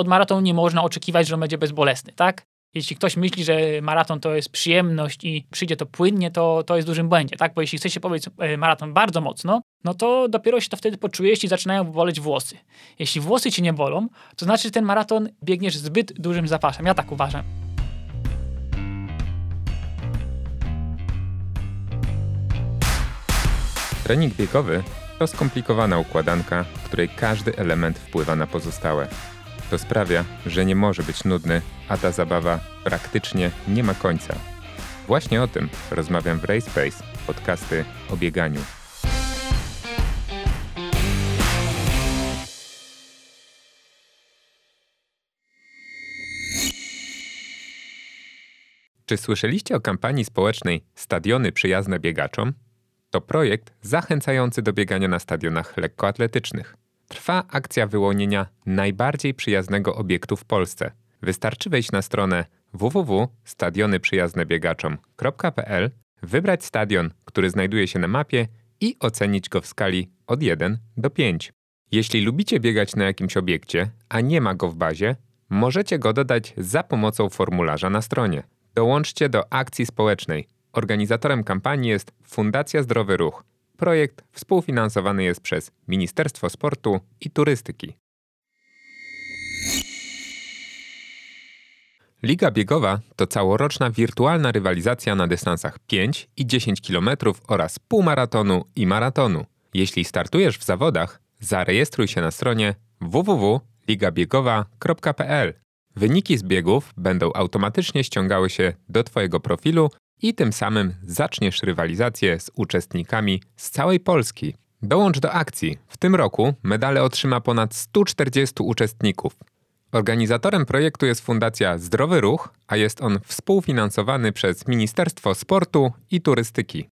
od maratonu nie można oczekiwać, że on będzie bezbolesny, tak? Jeśli ktoś myśli, że maraton to jest przyjemność i przyjdzie to płynnie, to, to jest dużym błędzie, tak? Bo jeśli chce się powiedzieć maraton bardzo mocno, no to dopiero się to wtedy poczuje, jeśli zaczynają boleć włosy. Jeśli włosy ci nie bolą, to znaczy, że ten maraton biegniesz zbyt dużym zapasem. Ja tak uważam. Trening biegowy to skomplikowana układanka, w której każdy element wpływa na pozostałe. To sprawia, że nie może być nudny, a ta zabawa praktycznie nie ma końca. Właśnie o tym rozmawiam w Race podcasty o bieganiu. Czy słyszeliście o kampanii społecznej Stadiony przyjazne biegaczom? To projekt zachęcający do biegania na stadionach lekkoatletycznych. Trwa akcja wyłonienia najbardziej przyjaznego obiektu w Polsce. Wystarczy wejść na stronę www.stadionyprzyjaznebiegaczom.pl, wybrać stadion, który znajduje się na mapie i ocenić go w skali od 1 do 5. Jeśli lubicie biegać na jakimś obiekcie, a nie ma go w bazie, możecie go dodać za pomocą formularza na stronie. Dołączcie do akcji społecznej. Organizatorem kampanii jest Fundacja Zdrowy Ruch. Projekt współfinansowany jest przez Ministerstwo Sportu i Turystyki. Liga biegowa to całoroczna wirtualna rywalizacja na dystansach 5 i 10 km oraz półmaratonu i maratonu. Jeśli startujesz w zawodach, zarejestruj się na stronie www.ligabiegowa.pl. Wyniki z biegów będą automatycznie ściągały się do Twojego profilu i tym samym zaczniesz rywalizację z uczestnikami z całej Polski. Dołącz do akcji. W tym roku medale otrzyma ponad 140 uczestników. Organizatorem projektu jest Fundacja Zdrowy Ruch, a jest on współfinansowany przez Ministerstwo Sportu i Turystyki.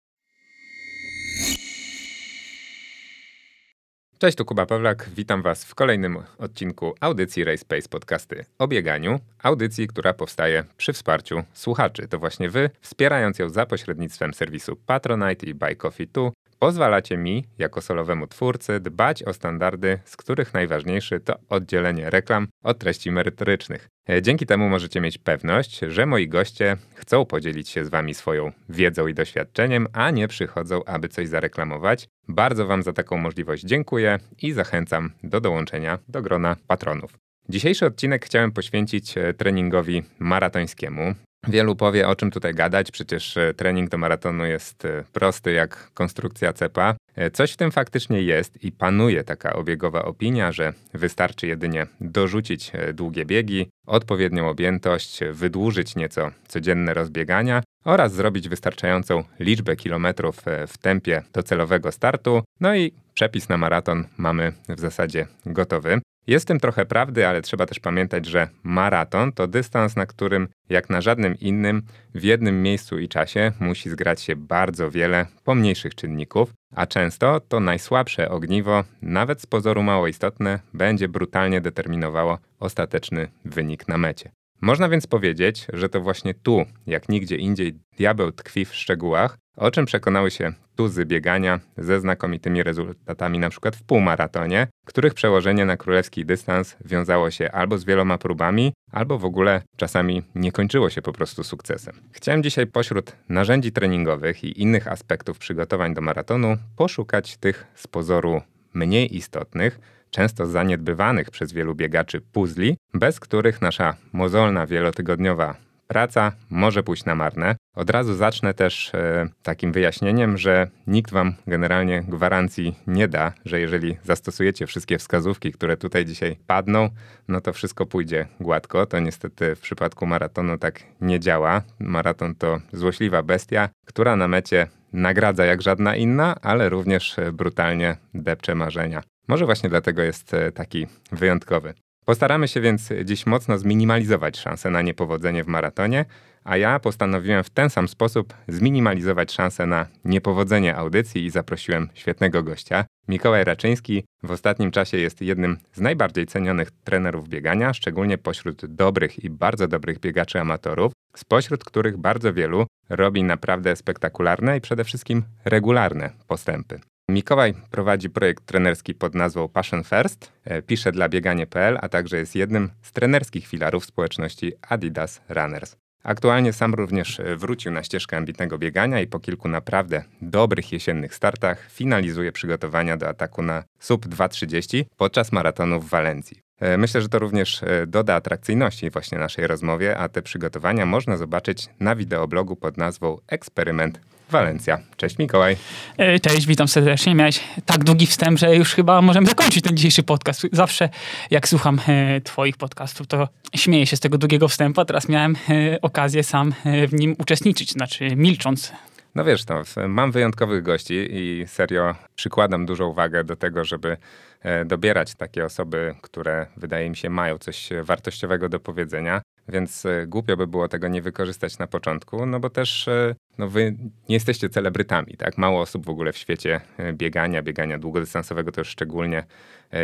Cześć, tu Kuba Pawlak. Witam Was w kolejnym odcinku audycji Race Pace Podcasty o bieganiu. Audycji, która powstaje przy wsparciu słuchaczy. To właśnie Wy, wspierając ją za pośrednictwem serwisu Patronite i Buy Coffee 2, pozwalacie mi, jako solowemu twórcy, dbać o standardy, z których najważniejszy to oddzielenie reklam od treści merytorycznych. E, dzięki temu możecie mieć pewność, że moi goście chcą podzielić się z Wami swoją wiedzą i doświadczeniem, a nie przychodzą, aby coś zareklamować. Bardzo Wam za taką możliwość dziękuję i zachęcam do dołączenia do grona patronów. Dzisiejszy odcinek chciałem poświęcić e, treningowi maratońskiemu. Wielu powie, o czym tutaj gadać, przecież e, trening do maratonu jest e, prosty jak konstrukcja cepa. E, coś w tym faktycznie jest i panuje taka obiegowa opinia, że wystarczy jedynie dorzucić długie biegi, odpowiednią objętość, wydłużyć nieco codzienne rozbiegania oraz zrobić wystarczającą liczbę kilometrów w tempie docelowego startu. No i przepis na maraton mamy w zasadzie gotowy. Jest tym trochę prawdy, ale trzeba też pamiętać, że maraton to dystans, na którym, jak na żadnym innym, w jednym miejscu i czasie musi zgrać się bardzo wiele pomniejszych czynników, a często to najsłabsze ogniwo, nawet z pozoru mało istotne, będzie brutalnie determinowało ostateczny wynik na mecie. Można więc powiedzieć, że to właśnie tu, jak nigdzie indziej, diabeł tkwi w szczegółach, o czym przekonały się tuzy biegania ze znakomitymi rezultatami np. w półmaratonie, których przełożenie na królewski dystans wiązało się albo z wieloma próbami, albo w ogóle czasami nie kończyło się po prostu sukcesem. Chciałem dzisiaj pośród narzędzi treningowych i innych aspektów przygotowań do maratonu poszukać tych z pozoru mniej istotnych, często zaniedbywanych przez wielu biegaczy puzli, bez których nasza mozolna wielotygodniowa praca może pójść na marne. Od razu zacznę też e, takim wyjaśnieniem, że nikt Wam generalnie gwarancji nie da, że jeżeli zastosujecie wszystkie wskazówki, które tutaj dzisiaj padną, no to wszystko pójdzie gładko. To niestety w przypadku maratonu tak nie działa. Maraton to złośliwa bestia, która na mecie nagradza jak żadna inna, ale również brutalnie depcze marzenia. Może właśnie dlatego jest e, taki wyjątkowy. Postaramy się więc dziś mocno zminimalizować szanse na niepowodzenie w maratonie, a ja postanowiłem w ten sam sposób zminimalizować szanse na niepowodzenie audycji i zaprosiłem świetnego gościa. Mikołaj Raczyński w ostatnim czasie jest jednym z najbardziej cenionych trenerów biegania, szczególnie pośród dobrych i bardzo dobrych biegaczy amatorów, spośród których bardzo wielu robi naprawdę spektakularne i przede wszystkim regularne postępy. Mikołaj prowadzi projekt trenerski pod nazwą Passion First, e, pisze dla bieganie.pl, a także jest jednym z trenerskich filarów społeczności Adidas Runners. Aktualnie sam również e, wrócił na ścieżkę ambitnego biegania i po kilku naprawdę dobrych jesiennych startach finalizuje przygotowania do ataku na sub 2.30 podczas maratonu w Walencji. E, myślę, że to również doda atrakcyjności właśnie naszej rozmowie, a te przygotowania można zobaczyć na wideoblogu pod nazwą Eksperyment Walencja. Cześć Mikołaj. E, cześć, witam serdecznie. Miałeś tak długi wstęp, że już chyba możemy zakończyć ten dzisiejszy podcast. Zawsze jak słucham twoich podcastów, to śmieję się z tego długiego wstępu, a teraz miałem okazję sam w nim uczestniczyć, znaczy milcząc no wiesz, to mam wyjątkowych gości i serio przykładam dużą uwagę do tego, żeby e, dobierać takie osoby, które wydaje mi się mają coś wartościowego do powiedzenia, więc e, głupio by było tego nie wykorzystać na początku, no bo też e, no wy nie jesteście celebrytami, tak? Mało osób w ogóle w świecie biegania, biegania długodystansowego to już szczególnie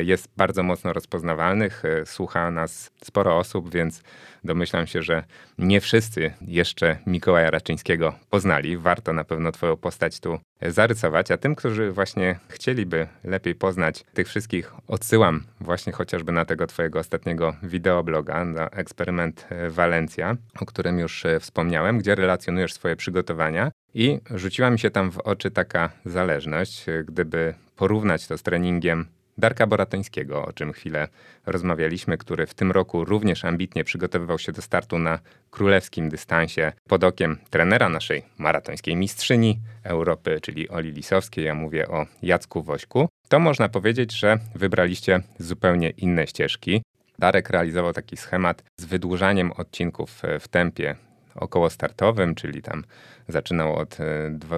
jest bardzo mocno rozpoznawalnych. Słucha nas sporo osób, więc domyślam się, że nie wszyscy jeszcze Mikołaja Raczyńskiego poznali. Warto na pewno Twoją postać tu zarysować, a tym, którzy właśnie chcieliby lepiej poznać tych wszystkich, odsyłam właśnie chociażby na tego Twojego ostatniego wideobloga, na eksperyment Walencja, o którym już e, wspomniałem, gdzie relacjonujesz swoje przygotowania. I rzuciła mi się tam w oczy taka zależność, e, gdyby porównać to z treningiem Darka Boratońskiego, o czym chwilę rozmawialiśmy, który w tym roku również ambitnie przygotowywał się do startu na królewskim dystansie pod okiem trenera naszej maratońskiej mistrzyni Europy, czyli Oli Lisowskiej. Ja mówię o Jacku Wośku. To można powiedzieć, że wybraliście zupełnie inne ścieżki. Darek realizował taki schemat z wydłużaniem odcinków w tempie około startowym, czyli tam zaczynał od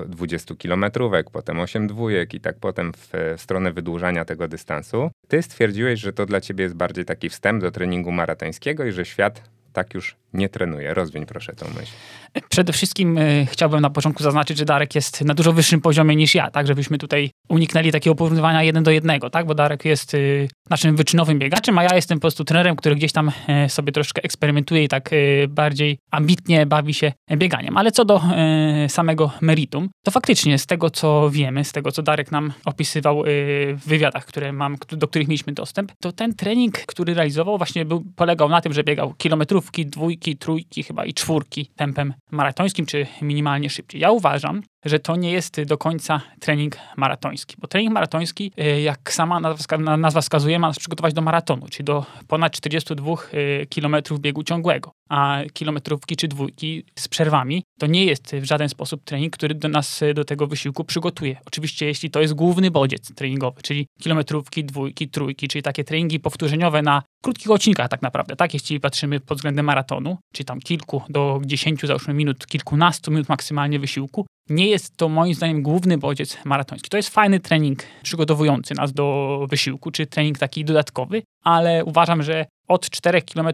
20 e, kilometrówek, potem 8 dwójek i tak potem w, stronę wydłużania tego dystansu. Ty stwierdziłeś, że to dla ciebie jest bardziej taki wstęp do treningu maratońskiego i że świat tak już nie trenuje. Rozwiń proszę tą myśl. Przede wszystkim y, chciałbym na początku zaznaczyć, że Darek jest na dużo wyższym poziomie niż ja, tak żebyśmy tutaj uniknęli takiego porównywania jeden do jednego, tak, bo Darek jest y, naszym wyczynowym biegaczem, a ja jestem po prostu trenerem, który gdzieś tam y, sobie troszkę eksperymentuje i tak bardziej ambitnie bawi się bieganiem. Ale co do samego meritum, to faktycznie z tego, co wiemy, z tego, co Darek nam opisywał w wywiadach, które mam, do których mieliśmy dostęp, to ten trening, który realizował właśnie był, polegał na tym, że biegał kilometrówki, dwójki, trójki chyba i czwórki tempem maratońskim, czy minimalnie szybciej. Ja uważam, że to nie jest do końca trening maratoński, bo trening maratoński, e, jak sama nazwa wskazuje, ma nas przygotować do maratonu, czyli do ponad 42 e, km biegu ciągłego, a kilometrówki czy dwójki z przerwami to nie jest w żaden sposób trening, który do nas e, do tego wysiłku przygotuje. Oczywiście, jeśli to jest główny bodziec treningowy, czyli kilometrówki, dwójki, trójki, czyli takie treningi powtórzeniowe na krótkich odcinkach tak naprawdę, tak? Jeśli patrzymy pod względem maratonu, czyli tam kilku do dziesięciu, załóżmy minut, kilkunastu minut maksymalnie wysiłku, nie jest to moim zdaniem główny bodziec maratoński. To jest fajny trening przygotowujący nas do wysiłku, czy trening taki dodatkowy, ale uważam, że od 4 km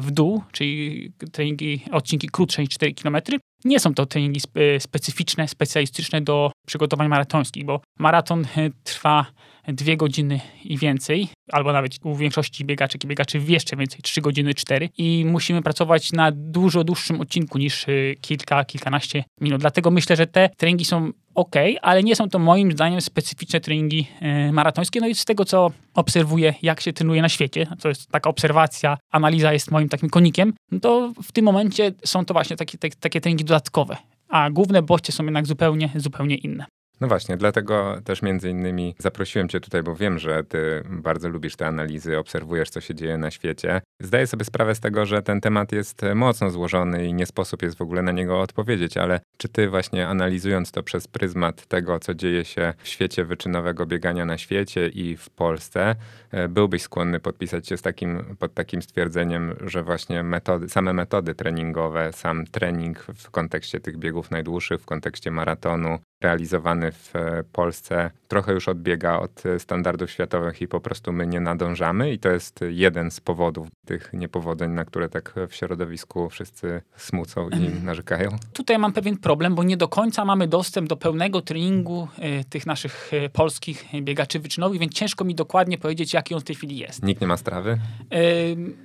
w dół, czyli treningi, odcinki krótsze niż 4 km, nie są to treningi specyficzne, specjalistyczne do przygotowań maratońskich, bo maraton trwa dwie godziny i więcej, albo nawet u większości biegaczy i biegaczy jeszcze więcej, trzy godziny, cztery i musimy pracować na dużo dłuższym odcinku niż y, kilka, kilkanaście minut. Dlatego myślę, że te treningi są ok, ale nie są to moim zdaniem specyficzne treningi y, maratońskie. No i z tego, co obserwuję, jak się trenuje na świecie, to jest taka obserwacja, analiza jest moim takim konikiem, no to w tym momencie są to właśnie takie, takie, takie treningi dodatkowe, a główne bodźce są jednak zupełnie, zupełnie inne. No właśnie, dlatego też między innymi zaprosiłem Cię tutaj, bo wiem, że Ty bardzo lubisz te analizy, obserwujesz, co się dzieje na świecie. Zdaję sobie sprawę z tego, że ten temat jest mocno złożony i nie sposób jest w ogóle na niego odpowiedzieć, ale czy Ty właśnie analizując to przez pryzmat tego, co dzieje się w świecie wyczynowego biegania na świecie i w Polsce, e, byłbyś skłonny podpisać się z takim, pod takim stwierdzeniem, że właśnie metody, same metody treningowe, sam trening w kontekście tych biegów najdłuższych, w kontekście maratonu, realizowany w e, Polsce trochę już odbiega od e, standardów światowych i po prostu my nie nadążamy i to jest jeden z powodów tych niepowodzeń, na które tak w środowisku wszyscy smucą i narzekają. Tutaj mam pewien problem, bo nie do końca mamy dostęp do pełnego treningu y, tych naszych polskich biegaczy wyczynowych, więc ciężko mi dokładnie powiedzieć, jaki on w tej chwili jest. Nikt nie ma strawy?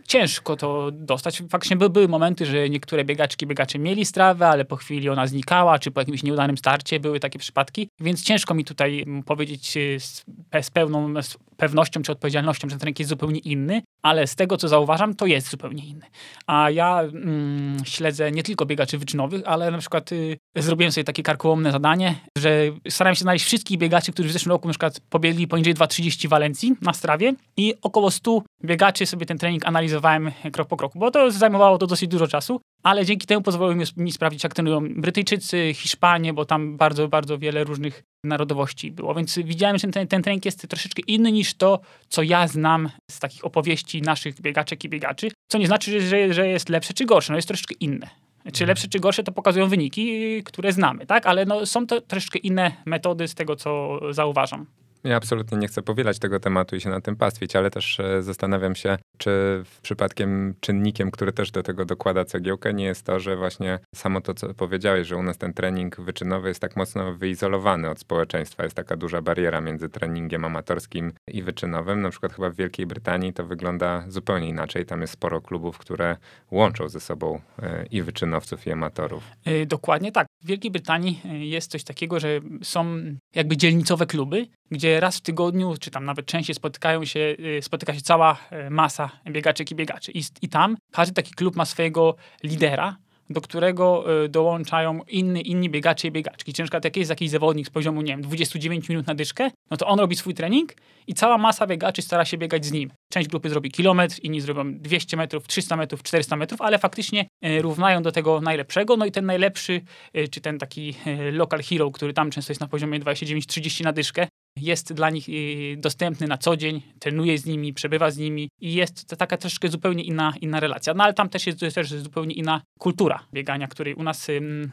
Ciężko to dostać. Faktycznie były, były momenty, że niektóre biegaczki, biegacze mieli strawę, ale po chwili ona znikała, czy po jakimś nieudanym starcie były takie takie przypadki, więc ciężko mi tutaj powiedzieć y, z, z pełną pewnością czy odpowiedzialnością, że ten trening jest zupełnie inny, ale z tego, co zauważam, to jest zupełnie inny. A ja mm, śledzę nie tylko biegaczy wyczynowych, ale na przykład y, zrobiłem sobie takie karkołomne zadanie, że starałem się znaleźć wszystkich biegaczy, którzy w zeszłym roku na przykład pobiegli poniżej 2,30 Walencji na strawie i około 100 biegaczy sobie ten trening analizowałem krok po kroku, bo to zajmowało to dosyć dużo czasu, ale dzięki temu pozwoliło mi, mi sprawdzić, jak trenują Brytyjczycy, Hiszpanie, bo tam bardzo, bardzo wiele różnych narodowości było. Więc widziałem, że ten, ten trening jest troszeczkę inny niż to, co ja znam z takich opowieści naszych biegaczek i biegaczy. Co nie znaczy, że, że jest lepsze czy gorsze, no jest troszeczkę inne. Czy mhm. lepsze, czy gorsze, to pokazują wyniki, które znamy, tak? Ale no, są to troszeczkę inne metody z tego, co zauważam. Ja absolutnie nie chcę powielać tego tematu i się na tym pastwić, ale też e, zastanawiam się, czy przypadkiem czynnikiem, który też do tego dokłada cegiełkę, nie jest to, że właśnie samo to, co powiedziałeś, że u nas ten trening wyczynowy jest tak mocno wyizolowany od społeczeństwa. Jest taka duża bariera między treningiem amatorskim i wyczynowym. Na przykład chyba w Wielkiej Brytanii to wygląda zupełnie inaczej. Tam jest sporo klubów, które łączą ze sobą e, i wyczynowców, i amatorów. E, dokładnie tak. W Wielkiej Brytanii jest coś takiego, że są jakby dzielnicowe kluby, gdzie raz w tygodniu, czy tam nawet częściej spotykają się, y, spotyka się cała y, masa biegaczek i biegaczy. I, I tam każdy taki klub ma swojego lidera, do którego y, dołączają inni, inni biegacze i biegaczki. Ciężko, jak jest jakiś zawodnik z poziomu, nie wiem, 29 minut na dyszkę, no to on robi swój trening i cała masa biegaczy stara się biegać z nim. Część grupy zrobi kilometr, inni zrobią 200 metrów, 300 metrów, 400 metrów, ale faktycznie równają do tego najlepszego, no i ten najlepszy, czy ten taki local hero, który tam często jest na poziomie 29-30 na dyszkę, jest dla nich y, dostępny na co dzień, trenuje z nimi, przebywa z nimi i jest to taka troszkę zupełnie inna, inna relacja. No ale tam też jest też zupełnie inna kultura biegania, której u nas,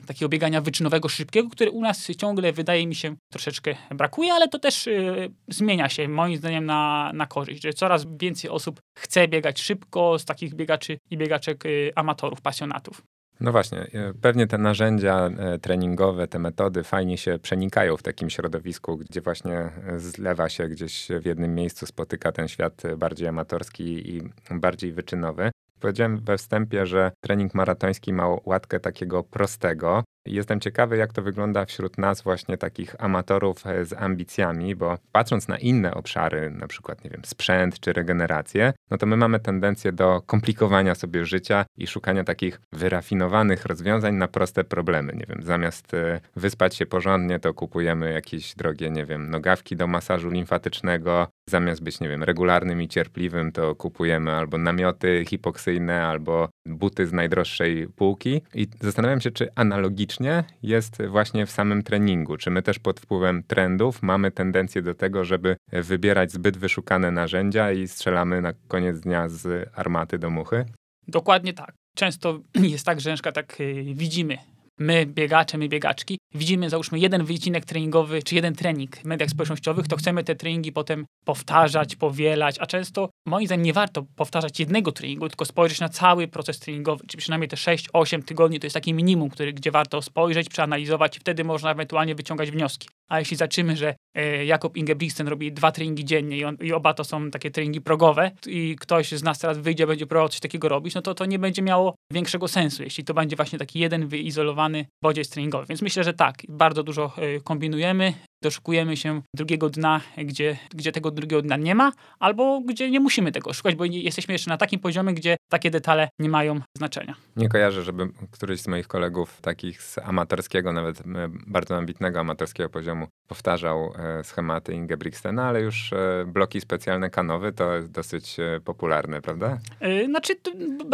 takiego biegania wyczynowego, szybkiego, które u nas ciągle wydaje mi się troszeczkę brakuje, ale to też y, zmienia się moim zdaniem na, na korzyść, że coraz więcej osób chce biegać szybko z takich biegaczy i biegaczek y, amatorów, pasjonatów. No właśnie, e, pewnie te narzędzia e, treningowe, te metody fajnie się przenikają w takim środowisku, gdzie właśnie e, zlewa się gdzieś w jednym miejscu, spotyka ten świat bardziej amatorski i bardziej wyczynowy. Powiedziałem we wstępie, że trening maratoński ma łatkę takiego prostego, Jestem ciekawy, jak to wygląda wśród nas, właśnie takich amatorów e, z ambicjami, bo patrząc na inne obszary, na przykład, nie wiem, sprzęt czy regenerację, no to my mamy tendencję do komplikowania sobie życia i szukania takich wyrafinowanych rozwiązań na proste problemy. Nie wiem, zamiast e, wyspać się porządnie, to kupujemy jakieś drogie, nie wiem, nogawki do masażu limfatycznego, zamiast być, nie wiem, regularnym i cierpliwym, to kupujemy albo namioty hipoksyjne, albo buty z najdroższej półki. I zastanawiam się, czy analogicznie jest właśnie w samym treningu. Czy my też pod wpływem trendów mamy tendencję do tego, żeby wybierać zbyt wyszukane narzędzia i strzelamy na koniec dnia z armaty do muchy? Dokładnie tak. Często jest tak, że na przykład tak y, widzimy my, biegacze, my, biegaczki, widzimy, załóżmy, jeden wycinek treningowy, czy jeden trening w mediach społecznościowych, to chcemy te treningi potem powtarzać, powielać, a często, moim zdaniem, nie warto powtarzać jednego treningu, tylko spojrzeć na cały proces treningowy, czy przynajmniej te 6-8 tygodni to jest taki minimum, który, gdzie warto spojrzeć, przeanalizować i wtedy można ewentualnie wyciągać wnioski. A jeśli zaczymy, że e, Jakob Ingebrigtsen robi dwa treningi dziennie i, on, i, oba to są takie treningi progowe i ktoś z nas teraz wyjdzie, będzie próbował coś takiego robić, no to to nie będzie miało większego sensu, jeśli to będzie właśnie taki jeden wyizolowany bodziec treningowy. Więc myślę, że tak, bardzo dużo e, kombinujemy, doszukujemy się drugiego dna, gdzie, gdzie tego drugiego dna nie ma, albo gdzie nie musimy tego szukać, bo jesteśmy jeszcze na takim poziomie, gdzie takie detale nie mają znaczenia. Nie kojarzę, żeby któryś z moich kolegów takich z amatorskiego, nawet bardzo ambitnego amatorskiego poziomu powtarzał e, schematy Ingebrigtsena, ale już e, bloki specjalne kanowy to jest dosyć e, popularne, prawda? Znaczy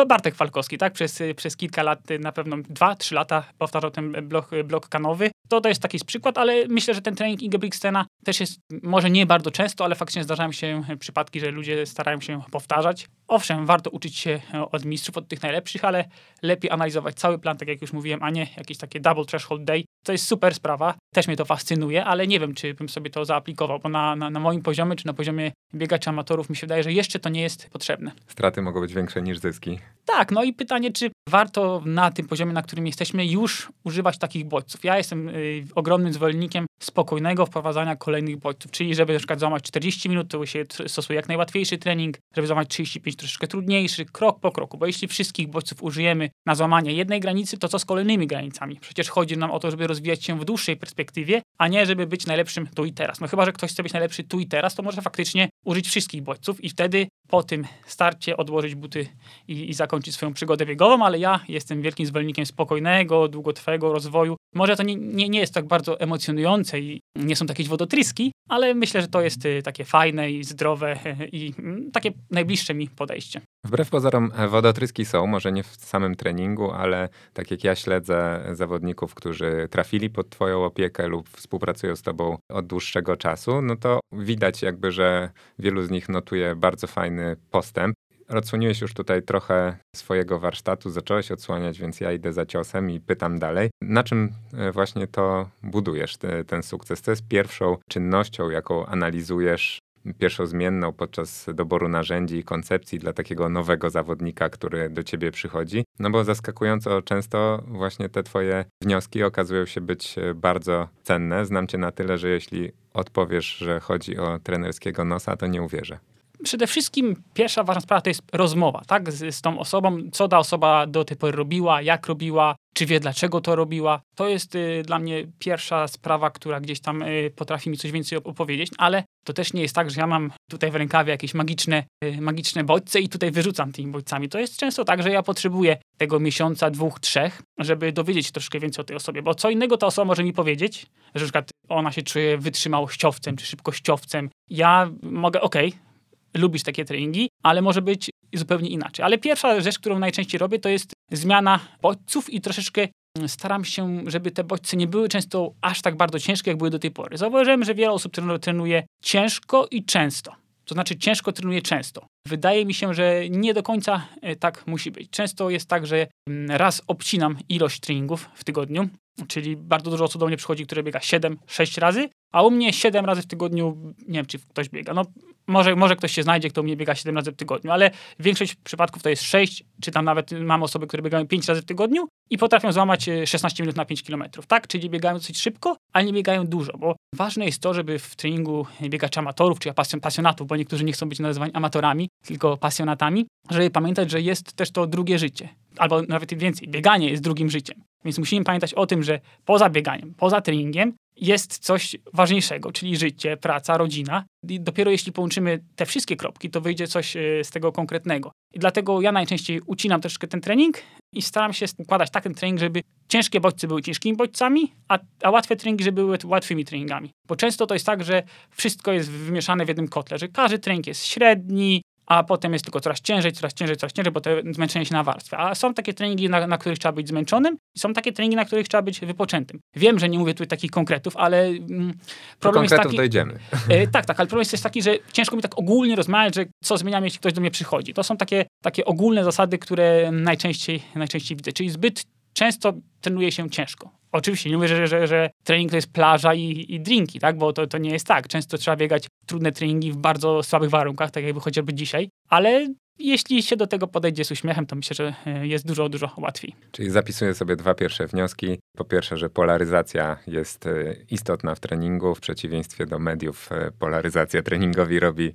Bartek Falkowski, tak? Przez, przez kilka lat, na pewno dwa, trzy lata powtarzał ten blok, blok kanowy. To, to jest taki przykład, ale myślę, że ten trening Ingebrigtsena też jest może nie bardzo często, ale faktycznie zdarzają się przypadki, że ludzie starają się powtarzać. Owszem, warto uczyć się od mistrzów, od tych najlepszych, ale lepiej analizować cały plan, tak jak już mówiłem, a nie jakieś takie double threshold day. To jest super sprawa, też mnie to fascynuje, ale nie wiem, czy bym sobie to zaaplikował, bo na, na, na moim poziomie, czy na poziomie biegaczy amatorów mi się wydaje, że jeszcze to nie jest potrzebne. Straty mogą być większe niż zyski. Tak, no i pytanie, czy warto na tym poziomie, na którym jesteśmy, już używać takich bodźców. Ja jestem y, ogromnym zwolennikiem spokojnego wprowadzania kolejnych bodźców, czyli żeby na przykład złamać 40 minut, to się stosuje jak najłatwiejszy trening, żeby złamać 35 troszeczkę trudniejszy, krok po kroku, bo jeśli wszystkich bodźców użyjemy na złamanie jednej granicy, to co z kolejnymi granicami? Przecież chodzi nam o to, żeby rozwijać się w dłuższej perspektywie, a nie żeby być najlepszym tu i teraz. No chyba, że ktoś chce być najlepszy tu i teraz, to może faktycznie użyć wszystkich bodźców i wtedy po tym starcie odłożyć buty i, i zakończyć swoją przygodę biegową, ale ja jestem wielkim zwolennikiem spokojnego, długotrwałego rozwoju. Może to nie, nie, nie jest tak bardzo emocjonujące i nie są takie wodotryski, ale myślę, że to jest y, takie fajne i zdrowe i mm, takie najbliższe mi podejście. Wbrew pozorom e, wodotryski są, może nie w samym treningu, ale tak jak ja śledzę zawodników, którzy trafili pod twoją opiekę lub współpracują z tobą od dłuższego czasu, no to widać jakby, że wielu z nich notuje bardzo fajny postęp. Odsłoniłeś już tutaj trochę swojego warsztatu, zacząłeś odsłaniać, więc ja idę za ciosem i pytam dalej. Na czym e, właśnie to budujesz, te, ten sukces? To jest pierwszą czynnością, jaką analizujesz pierwszą zmienną podczas doboru narzędzi i koncepcji dla takiego nowego zawodnika, który do ciebie przychodzi. No bo zaskakująco często właśnie te twoje wnioski okazują się być e, bardzo cenne. Znam cię na tyle, że jeśli odpowiesz, że chodzi o trenerskiego nosa, to nie uwierzę przede wszystkim pierwsza ważna sprawa to jest rozmowa, tak, z, z, tą osobą, co ta osoba do tej pory robiła, jak robiła, czy wie dlaczego to robiła. To jest y, dla mnie pierwsza sprawa, która gdzieś tam y, potrafi mi coś więcej opowiedzieć, ale to też nie jest tak, że ja mam tutaj w rękawie jakieś magiczne, y, magiczne bodźce i tutaj wyrzucam tymi bodźcami. To jest często tak, że ja potrzebuję tego miesiąca, dwóch, trzech, żeby dowiedzieć się troszkę więcej o tej osobie, bo co innego ta osoba może mi powiedzieć, że na przykład ona się czuje wytrzymałościowcem czy szybkościowcem. Ja mogę, okej, okay, lubisz takie treningi, ale może być zupełnie inaczej. Ale pierwsza rzecz, którą najczęściej robię, to jest zmiana bodźców i troszeczkę mm, staram się, żeby te bodźce nie były często aż tak bardzo ciężkie, jak były do tej pory. Zauważyłem, że wiele osób trenuje ciężko i często. To znaczy ciężko trenuje często. Wydaje mi się, że nie do końca e, tak musi być. Często jest tak, że mm, raz obcinam ilość treningów w tygodniu, czyli bardzo dużo osób do mnie przychodzi, które biega 7-6 razy, a u mnie 7 razy w tygodniu, nie wiem, czy ktoś biega. No, może, może ktoś się znajdzie, kto u mnie biega 7 razy w tygodniu, ale większość przypadków to jest 6, czy tam nawet mam osoby, które biegają 5 razy w tygodniu i potrafią złamać 16 e, minut na 5 km, tak? Czyli biegają dosyć szybko, ale nie biegają dużo, bo ważne jest to, żeby w treningu biegaczy amatorów, czy pasjonatów, bo niektórzy nie chcą być nazywani amatorami, tylko pasjonatami, żeby pamiętać, że jest też to drugie życie, albo nawet więcej, bieganie jest drugim życiem. Więc musimy pamiętać o tym, że poza bieganiem, poza treningiem jest coś ważniejszego, czyli życie, praca, rodzina. I dopiero jeśli połączymy te wszystkie kropki, to wyjdzie coś e, z tego konkretnego. I dlatego ja najczęściej ucinam troszkę ten trening i staram się układać tak ten trening, żeby ciężkie bodźce były ciężkimi bodźcami, a, a łatwe treningi, żeby były łatwymi treningami. Bo często to jest tak, że wszystko jest wymieszane w jednym kotle, że każdy trening jest średni, a potem jest tylko coraz ciężej, coraz ciężej, coraz ciężej, bo to zmęczenie się nawarstwia. A są takie treningi, na, na, których trzeba być zmęczonym i są takie treningi, na których trzeba być wypoczętym. Wiem, że nie mówię tutaj takich konkretów, ale mm, problem jest taki... dojdziemy. E, tak, tak, ale problem jest taki, że ciężko mi tak ogólnie rozmawiać, że co zmieniam, jeśli ktoś do mnie przychodzi. To są takie, takie ogólne zasady, które najczęściej, najczęściej widzę. Czyli zbyt często trenuje się ciężko. Oczywiście nie mówię, że, że, że trening to jest plaża i, i drinki, tak? bo to, to nie jest tak. Często trzeba biegać trudne treningi w bardzo słabych warunkach, tak jakby chociażby dzisiaj, ale jeśli się do tego podejdzie z uśmiechem, to myślę, że e, jest dużo, dużo łatwiej. Czyli zapisuję sobie dwa pierwsze wnioski. Po pierwsze, że polaryzacja jest e, istotna w treningu, w przeciwieństwie do mediów e, polaryzacja treningowi robi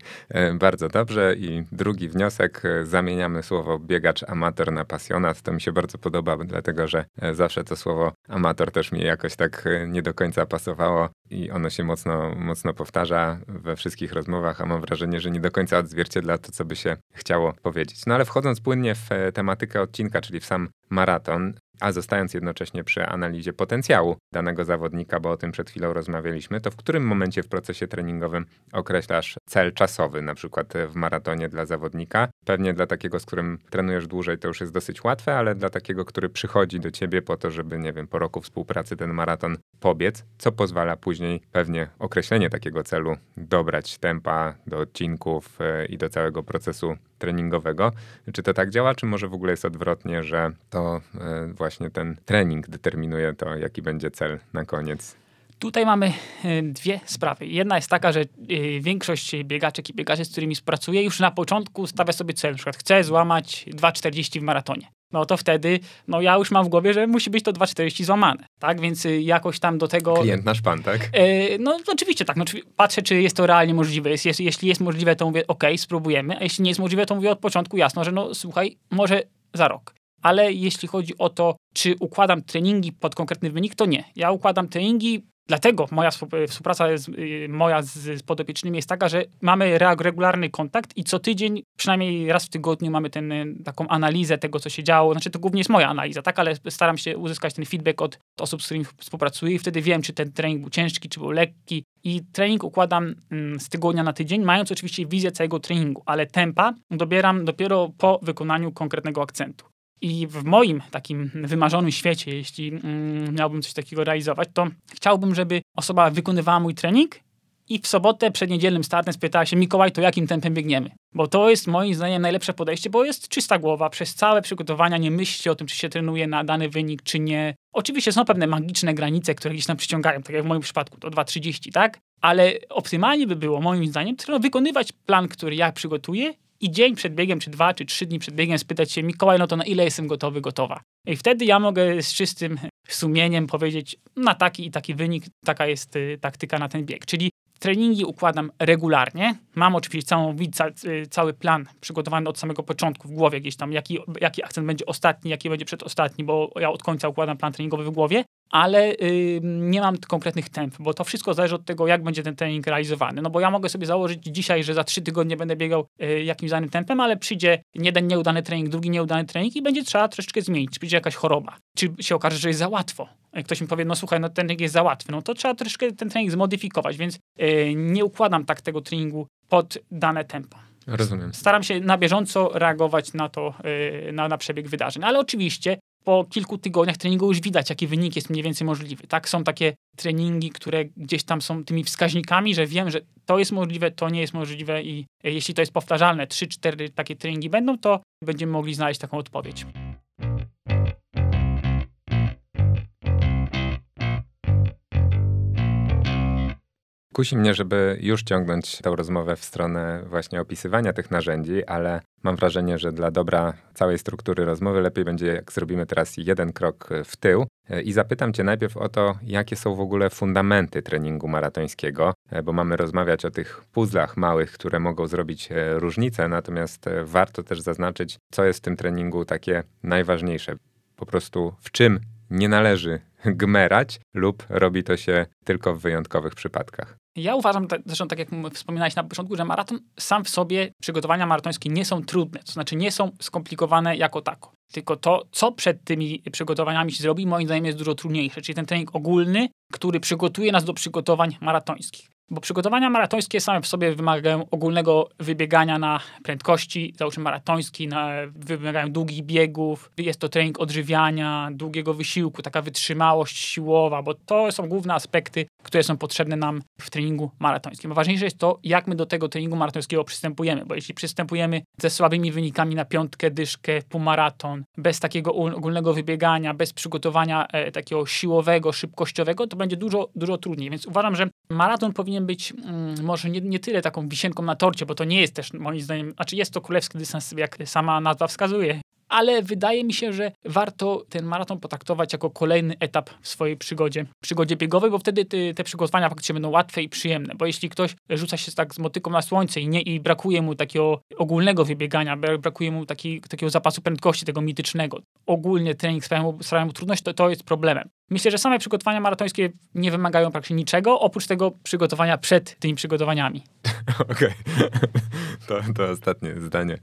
bardzo dobrze. I drugi wniosek, zamieniamy słowo biegacz amator na pasjonat. To mi się bardzo podoba, dlatego że zawsze to słowo amator też mi jakoś tak nie do końca pasowało i ono się mocno, mocno powtarza we wszystkich rozmowach, a mam wrażenie, że nie do końca odzwierciedla to, co by się chciało powiedzieć. No ale wchodząc płynnie w e, tematykę odcinka, czyli w sam maraton, a zostając jednocześnie przy analizie potencjału danego zawodnika, bo o tym przed chwilą rozmawialiśmy, to w którym momencie w procesie treningowym określasz cel czasowy, na przykład w maratonie dla zawodnika? Pewnie dla takiego, z którym trenujesz dłużej, to już jest dosyć łatwe, ale dla takiego, który przychodzi do ciebie po to, żeby, nie wiem, po roku współpracy ten maraton pobiec, co pozwala później pewnie określenie takiego celu dobrać tempa do odcinków e, i do całego procesu treningowego. Czy to tak działa, czy może w ogóle jest odwrotnie, że to e, właśnie ten trening determinuje to, jaki będzie cel na koniec? Tutaj mamy e, dwie sprawy. Jedna jest taka, że e, większość biegaczek i biegaczy, z którymi współpracuję, już na początku stawia sobie cel. Na przykład chcę złamać 2,40 w maratonie. no to wtedy no ja już mam w głowie, że musi być to 2,40 złamane, tak? Więc y, jakoś tam do tego... Klient nasz pan, tak? E, no oczywiście tak, no, patrzę, czy jest to realnie możliwe. Jest, jest, jeśli jest możliwe, to mówię, ok, spróbujemy, a jeśli nie jest możliwe, to mówię od początku jasno, że no słuchaj, może za rok. Ale jeśli chodzi o to, czy układam treningi pod konkretny wynik, to nie. Ja układam treningi Dlatego moja współpraca z, y, moja z, z podopiecznymi jest taka, że mamy regularny kontakt i co tydzień, przynajmniej raz w tygodniu mamy ten, y, taką analizę tego, co się działo. Znaczy to głównie jest moja analiza, tak, ale staram się uzyskać ten feedback od osób, z którymi współpracuję i wtedy wiem, czy ten trening był ciężki, czy był lekki. I trening układam mm, z tygodnia na tydzień, mając oczywiście wizję całego treningu, ale tempa dobieram dopiero po wykonaniu konkretnego akcentu. I w moim takim wymarzonym świecie, jeśli mm, miałbym coś takiego realizować, to chciałbym, żeby osoba wykonywała mój trening i w sobotę przed niedzielnym startem spytała się, Mikołaj, to jakim tempem biegniemy? Bo to jest moim zdaniem najlepsze podejście, bo jest czysta głowa. Przez całe przygotowania nie myślcie o tym, czy się trenuje na dany wynik, czy nie. Oczywiście są pewne magiczne granice, które gdzieś tam przyciągają, tak jak w moim przypadku, to 2,30, tak? Ale optymalnie by było, moim zdaniem, wykonywać plan, który ja przygotuję i dzień przed biegiem, czy dwa, czy trzy dni przed biegiem spytać się, Mikołaj, no to na ile jestem gotowy, gotowa. I wtedy ja mogę z czystym sumieniem powiedzieć, na taki i taki wynik, taka jest y, taktyka na ten bieg. Czyli treningi układam regularnie. Mam oczywiście całą, y, cały plan przygotowany od samego początku w głowie gdzieś tam, jaki, jaki akcent będzie ostatni, jaki będzie przedostatni, bo ja od końca układam plan treningowy w głowie ale nie mam konkretnych temp, bo to wszystko zależy od tego, jak będzie ten trening realizowany. No bo ja mogę sobie założyć dzisiaj, że za trzy tygodnie będę biegał y, jakimś danym tempem, ale przyjdzie jeden nieudany trening, drugi nieudany trening i będzie trzeba troszeczkę zmienić. Czy przyjdzie jakaś choroba, czy się okaże, że jest za łatwo. Jak ktoś mi powie, no słuchaj, no ten trening jest za łatwy, no to trzeba troszeczkę ten trening zmodyfikować, więc y, nie układam tak tego treningu pod dane tempo. Rozumiem. Staram się na bieżąco reagować na to, y, na, na przebieg wydarzeń. Ale oczywiście po kilku tygodniach treningu już widać, jaki wynik jest mniej więcej możliwy. Tak, są takie treningi, które gdzieś tam są tymi wskaźnikami, że wiem, że to jest możliwe, to nie jest możliwe i jeśli to jest powtarzalne, 3-4 takie treningi będą, to będziemy mogli znaleźć taką odpowiedź. Kusi mnie, żeby już ciągnąć tę rozmowę w stronę właśnie opisywania tych narzędzi, ale mam wrażenie, że dla dobra całej struktury rozmowy lepiej będzie, jak zrobimy teraz jeden krok w tył. I zapytam Cię najpierw o to, jakie są w ogóle fundamenty treningu maratońskiego, bo mamy rozmawiać o tych puzzlach małych, które mogą zrobić e, różnicę, natomiast e, warto też zaznaczyć, co jest w tym treningu takie najważniejsze. Po prostu w czym nie należy gmerać lub robi to się tylko w wyjątkowych przypadkach. Ja uważam, zresztą tak jak wspominałeś na początku, że maraton sam w sobie, przygotowania maratońskie nie są trudne, to znaczy nie są skomplikowane jako tako. Tylko to, co przed tymi przygotowaniami się zrobi, moim zdaniem jest dużo trudniejsze, czyli ten trening ogólny, który przygotuje nas do przygotowań maratońskich. Bo przygotowania maratońskie same w sobie wymagają ogólnego wybiegania na prędkości, załóżmy maratoński, na, wymagają długich biegów, jest to trening odżywiania, długiego wysiłku, taka wytrzymałość siłowa, bo to są główne aspekty, które są potrzebne nam w treningu maratońskim. Ważniejsze jest to, jak my do tego treningu maratońskiego przystępujemy, bo jeśli przystępujemy ze słabymi wynikami na piątkę, dyszkę, półmaraton, bez takiego ogólnego wybiegania, bez przygotowania e, takiego siłowego, szybkościowego, to będzie dużo, dużo trudniej. Więc uważam, że maraton powinien być mm, może nie, nie tyle taką wisienką na torcie, bo to nie jest też moim zdaniem, znaczy jest to królewski dystans, jak sama nazwa wskazuje, ale wydaje mi się, że warto ten maraton potraktować jako kolejny etap w swojej przygodzie, przygodzie biegowej, bo wtedy te, te przygotowania faktycznie będą łatwe i przyjemne, bo jeśli ktoś rzuca się tak z motyką na słońce i, nie, i brakuje mu takiego ogólnego wybiegania, brakuje mu taki, takiego zapasu prędkości, tego mitycznego, ogólnie trening sprawia mu, sprawia mu trudność, to, to jest problemem. Myślę, że same przygotowania maratońskie nie wymagają praktycznie niczego, oprócz tego przygotowania przed tymi przygotowaniami. Okej, to, to ostatnie zdanie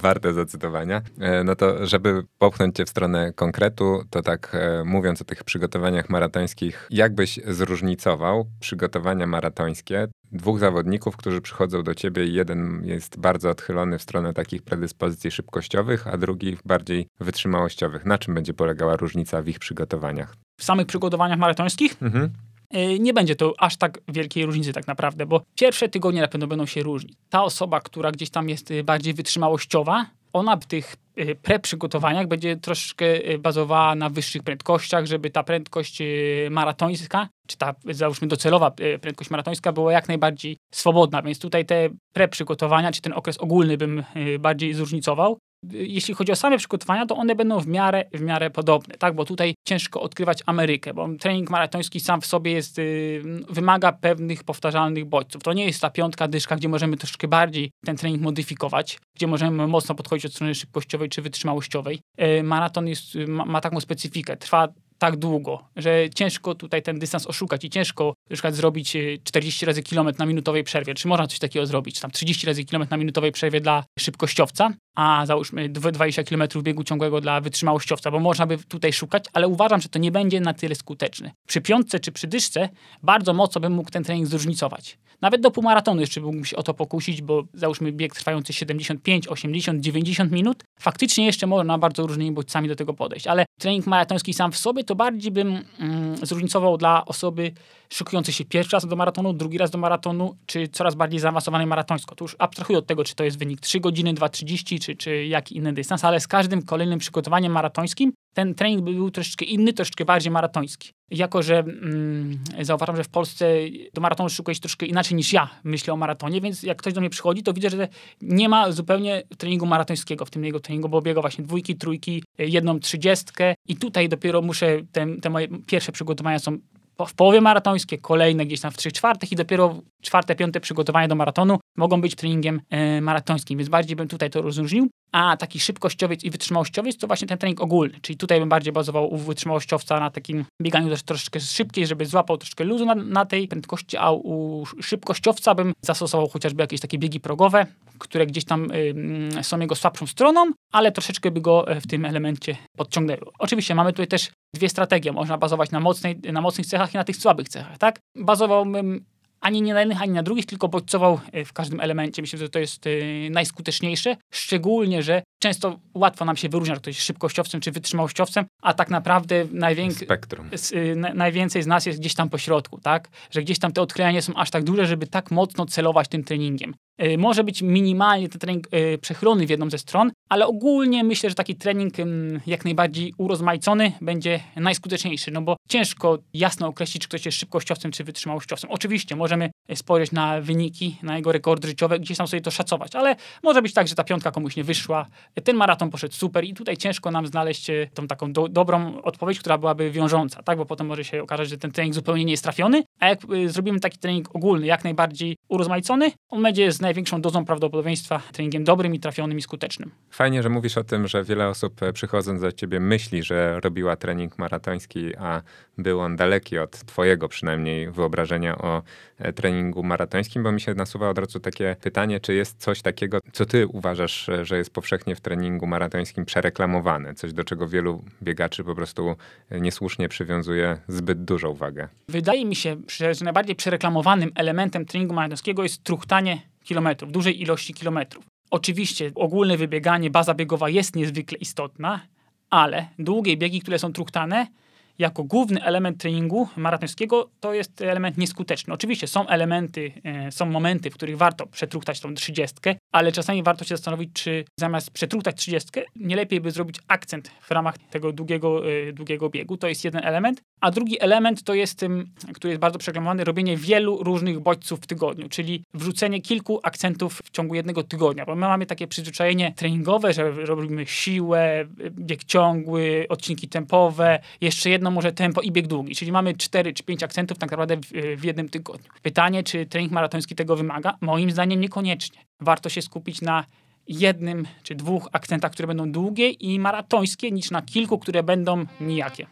warte zacytowania. E, no to, żeby popchnąć cię w stronę konkretu, to tak e, mówiąc o tych przygotowaniach maratońskich, jak byś zróżnicował przygotowania maratońskie dwóch zawodników, którzy przychodzą do ciebie jeden jest bardzo odchylony w stronę takich predyspozycji szybkościowych, a drugi bardziej wytrzymałościowych. Na czym będzie polegała różnica w ich przygotowaniach? W samych przygotowaniach maratońskich? Mhm. E, nie będzie to aż tak wielkiej różnicy tak naprawdę, bo pierwsze tygodnie na pewno będą się różnić. Ta osoba, która gdzieś tam jest e, bardziej wytrzymałościowa, ona w tych e, pre-przygotowaniach będzie troszkę bazowała na wyższych prędkościach, żeby ta prędkość maratońska, czy ta załóżmy docelowa prędkość maratońska była jak najbardziej swobodna, więc tutaj te pre-przygotowania, czy ten okres ogólny bym bardziej zróżnicował. Jeśli chodzi o same przygotowania, to one będą w miarę, w miarę podobne, tak? Bo tutaj ciężko odkrywać Amerykę, bo trening maratoński sam w sobie jest, y, wymaga pewnych powtarzalnych bodźców. To nie jest ta piątka dyszka, gdzie możemy troszkę bardziej ten trening modyfikować, gdzie możemy mocno podchodzić od strony szybkościowej czy wytrzymałościowej. Y, maraton jest, ma, ma taką specyfikę. Trwa tak długo, że ciężko tutaj ten dystans oszukać i ciężko na przykład zrobić 40 razy kilometr na minutowej przerwie. Czy można coś takiego zrobić? Tam 30 razy kilometr na minutowej przerwie dla szybkościowca, a załóżmy 20 km biegu ciągłego dla wytrzymałościowca, bo można by tutaj szukać, ale uważam, że to nie będzie na tyle skuteczny. Przy piątce czy przy dyszce bardzo mocno bym mógł ten trening zróżnicować. Nawet do półmaratonu jeszcze mógłbym się o to pokusić, bo załóżmy bieg trwający 75, 80, 90 minut, faktycznie jeszcze można bardzo różnymi bodźcami do tego podejść, ale trening maratoński sam w sobie to bardziej bym mm, zróżnicował dla osoby szykującej się pierwszy raz do maratonu, drugi raz do maratonu, czy coraz bardziej zaawansowanej maratońsko. To już abstrahuję od tego, czy to jest wynik 3 godziny, 2.30, czy, czy jaki inny dystans, ale z każdym kolejnym przygotowaniem maratońskim ten trening by był troszeczkę inny, troszeczkę bardziej maratoński. Jako, że mm, zauważam, że w Polsce do maratonu szykuje się troszkę inaczej niż ja myślę o maratonie, więc jak ktoś do mnie przychodzi, to widzę, że nie ma zupełnie treningu maratońskiego w tym jego treningu, bo biega właśnie dwójki, trójki, jedną trzydziestkę i tutaj dopiero muszę, te, te moje pierwsze przygotowania są w połowie maratońskie, kolejne gdzieś tam w trzech czwartych i dopiero czwarte, piąte przygotowania do maratonu mogą być treningiem e, maratońskim, więc bardziej bym tutaj to rozróżnił. A taki szybkościowiec i wytrzymałościowiec to właśnie ten trening ogólny, czyli tutaj bym bardziej bazował u wytrzymałościowca na takim bieganiu też troszeczkę szybkiej, żeby złapał troszkę luzu na, na tej prędkości, a u szybkościowca bym zastosował chociażby jakieś takie biegi progowe, które gdzieś tam y, są jego słabszą stroną, ale troszeczkę by go e, w tym elemencie podciągnęły. Oczywiście mamy tutaj też dwie strategie. Można bazować na, mocnej, na mocnych cechach i na tych słabych cechach, tak? Bazowałbym ani nie na jednych, ani na drugich, tylko bodźcował e, w każdym elemencie. Myślę, że to jest e, najskuteczniejsze, szczególnie, że często łatwo nam się wyróżnia, że ktoś jest szybkościowcem czy wytrzymałościowcem, a tak naprawdę najwięk- Spektrum. Y, najwięcej z nas jest gdzieś tam po środku, tak? Że gdzieś tam te odkrycia nie są aż tak duże, żeby tak mocno celować tym treningiem. Y, może być minimalnie ten trening y, przechylony w jedną ze stron, ale ogólnie myślę, że taki trening jak najbardziej urozmaicony będzie najskuteczniejszy, no bo ciężko jasno określić, czy ktoś jest szybkościowcem czy wytrzymałościowcem. Oczywiście możemy spojrzeć na wyniki, na jego rekordy życiowe, gdzieś tam sobie to szacować, ale może być tak, że ta piątka komuś nie wyszła, ten maraton poszedł super i tutaj ciężko nam znaleźć e, tą taką do, dobrą odpowiedź, która byłaby wiążąca, tak? Bo potem może się okazać, że ten trening zupełnie nie jest trafiony, a jak zrobimy taki trening ogólny, jak najbardziej urozmaicony, on będzie z największą dozą prawdopodobieństwa treningiem dobrym i trafionym i skutecznym. Fajnie, że mówisz o tym, że wiele osób e, przychodząc do ciebie myśli, że robiła trening maratoński, a był on daleki od twojego przynajmniej wyobrażenia o treningu maratońskim, bo mi się nasuwa od razu takie pytanie, czy jest coś takiego, co ty uważasz, że jest powszechnie w treningu maratońskim przereklamowane, coś do czego wielu biegaczy po prostu niesłusznie przywiązuje zbyt dużą wagę. Wydaje mi się, że najbardziej przereklamowanym elementem treningu maratońskiego jest truchtanie kilometrów, dużej ilości kilometrów. Oczywiście ogólne wybieganie, baza biegowa jest niezwykle istotna, ale długie biegi, które są truchtane, jako główny element treningu maratońskiego to jest element nieskuteczny. Oczywiście są elementy, e, są momenty, w których warto przetruchtać tą trzydziestkę, ale czasami warto się zastanowić, czy zamiast przetruchtać trzydziestkę, nie lepiej by zrobić akcent w ramach tego długiego, e, długiego biegu. To jest jeden element. A drugi element to jest, który jest bardzo przeklamowany, robienie wielu różnych bodźców w tygodniu, czyli wrzucenie kilku akcentów w ciągu jednego tygodnia, bo my mamy takie przyzwyczajenie treningowe, że robimy siłę, bieg ciągły, odcinki tempowe, jeszcze jedno może tempo i bieg długi, czyli mamy cztery czy pięć akcentów tak naprawdę w, w jednym tygodniu. Pytanie, czy trening maratoński tego wymaga? Moim zdaniem niekoniecznie. Warto się skupić na jednym czy dwóch akcentach, które będą długie i maratońskie, niż na kilku, które będą nijakie.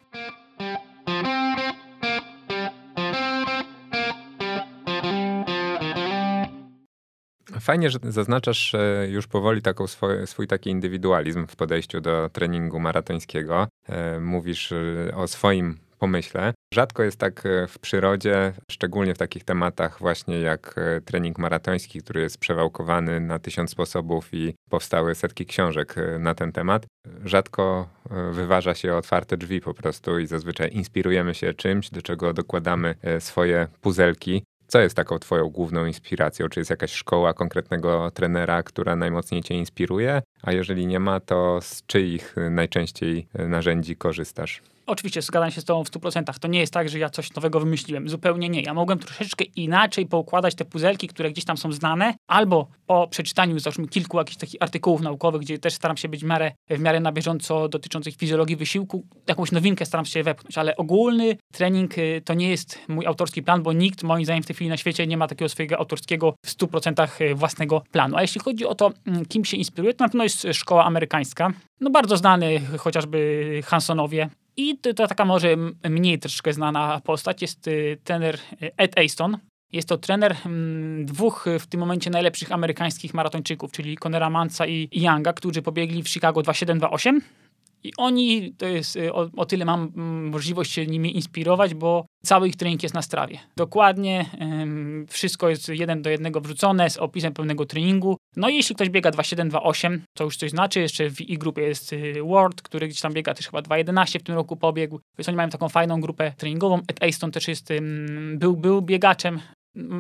Fajnie, że zaznaczasz już powoli taką swój, swój taki indywidualizm w podejściu do treningu maratońskiego. E, mówisz e, o swoim pomyśle. Rzadko jest tak e, w przyrodzie, szczególnie w takich tematach właśnie jak trening maratoński, który jest przewałkowany na tysiąc sposobów i powstały setki książek na ten temat. Rzadko wyważa się otwarte drzwi po prostu i zazwyczaj inspirujemy się czymś, do czego dokładamy swoje puzelki. Co jest taką twoją główną inspiracją? Czy jest jakaś szkoła konkretnego trenera, która najmocniej cię inspiruje? A jeżeli nie ma, to z czyich najczęściej narzędzi korzystasz? Oczywiście zgadzam się z Tobą w 100%. To nie jest tak, że ja coś nowego wymyśliłem. Zupełnie nie. Ja mogłem troszeczkę inaczej poukładać te puzelki, które gdzieś tam są znane, albo po przeczytaniu załóżmy kilku jakichś takich artykułów naukowych, gdzie też staram się być w miarę, w miarę na bieżąco dotyczących fizjologii wysiłku, jakąś nowinkę staram się wepchnąć, ale ogólny trening y, to nie jest mój autorski plan, bo nikt moim zdaniem w tej chwili na świecie nie ma takiego swojego autorskiego w 100% y, własnego planu. A jeśli chodzi o to, mm, kim się inspiruje, to na pewno jest szkoła amerykańska. No bardzo znany chociażby Hansonowie, i to, to taka może mniej troszkę znana postać jest y, trener y, Ed Aston. Jest to trener dwóch w tym momencie najlepszych amerykańskich maratończyków, czyli Conora Mansa i Younga, którzy pobiegli w Chicago 2728 i oni, to jest, y, o, o, tyle mam możliwość się nimi inspirować, bo cały ich trening jest na strawie. Dokładnie, ym, wszystko jest jeden do jednego wrzucone z opisem pewnego treningu. No i jeśli ktoś biega 2.7, to już coś znaczy. Jeszcze w i grupie jest y, Ward, który gdzieś tam biega też chyba 2.11 w tym roku pobiegł. Więc oni mają taką fajną grupę treningową. Ed Aston też jest, był, był biegaczem,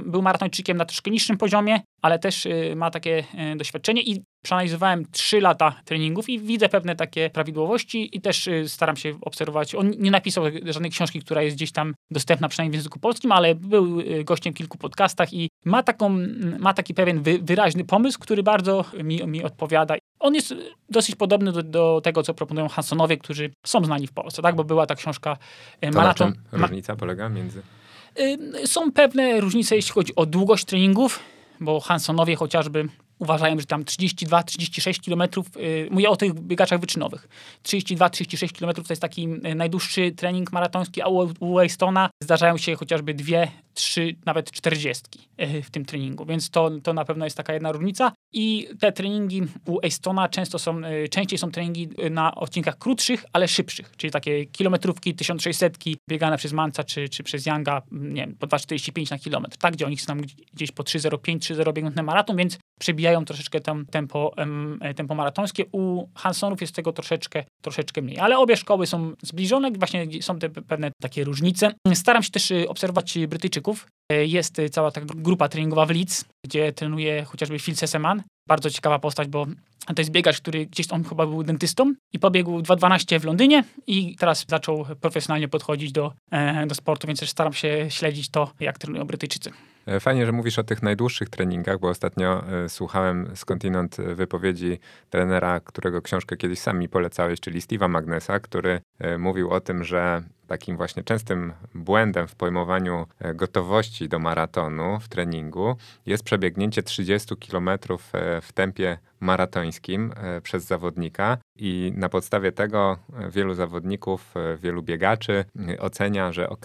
był maratończykiem na troszkę niższym poziomie, ale też y, ma takie y, doświadczenie i przeanalizowałem 3 lata treningów i widzę pewne takie prawidłowości i też y, staram się obserwować. On nie napisał żadnej książki, która jest gdzieś tam dostępna przynajmniej w języku polskim, ale był gościem w kilku podcastach i ma, taką, ma taki pewien wyraźny pomysł, który bardzo mi, mi odpowiada. On jest dosyć podobny do, do, tego, co proponują Hansonowie, którzy są znani w Polsce, tak? Bo była ta książka Maraton. To czym różnica polega między? Są pewne różnice, jeśli chodzi o długość treningów, bo Hansonowie chociażby uważają, że tam 32-36 km, yy, mówię o tych biegaczach wyczynowych, 32-36 km to jest taki najdłuższy trening maratoński, a u, Wastona zdarzają się chociażby dwie, trzy, nawet czterdziestki w tym treningu, więc to, to na pewno jest taka jedna różnica. I te treningi u Astona często są, częściej są treningi na odcinkach krótszych, ale szybszych, czyli takie kilometrówki, 1600 biegane przez Manca czy, czy przez Younga, nie wiem, po 2,45 na kilometr, tak, gdzie oni są gdzieś po 3,05, 3,0 biegnąc na maraton, więc przebijają troszeczkę tam tempo, tempo maratońskie. U Hansonów jest tego troszeczkę, troszeczkę mniej, ale obie szkoły są zbliżone, właśnie są te pewne takie różnice. Staram się też y, obserwować Brytyjczyków. E, jest cała ta grupa treningowa w Leeds, gdzie trenuje chociażby Phil Sesseman. Bardzo ciekawa postać, bo to jest biegacz, który gdzieś on chyba był dentystą i pobiegł 2.12 w Londynie i teraz zaczął profesjonalnie podchodzić do, e, do sportu, więc też staram się śledzić to, jak trenują Brytyjczycy. E, fajnie, że mówisz o tych najdłuższych treningach, bo ostatnio y, słuchałem skądinąd wypowiedzi trenera, którego książkę kiedyś sami polecałeś, czyli Steve'a Magnesa, który mówił o tym, że takim właśnie częstym błędem w pojmowaniu gotowości do maratonu w treningu jest przebiegnięcie 30 km w tempie maratońskim przez zawodnika. I na podstawie tego wielu zawodników, wielu biegaczy ocenia, że ok,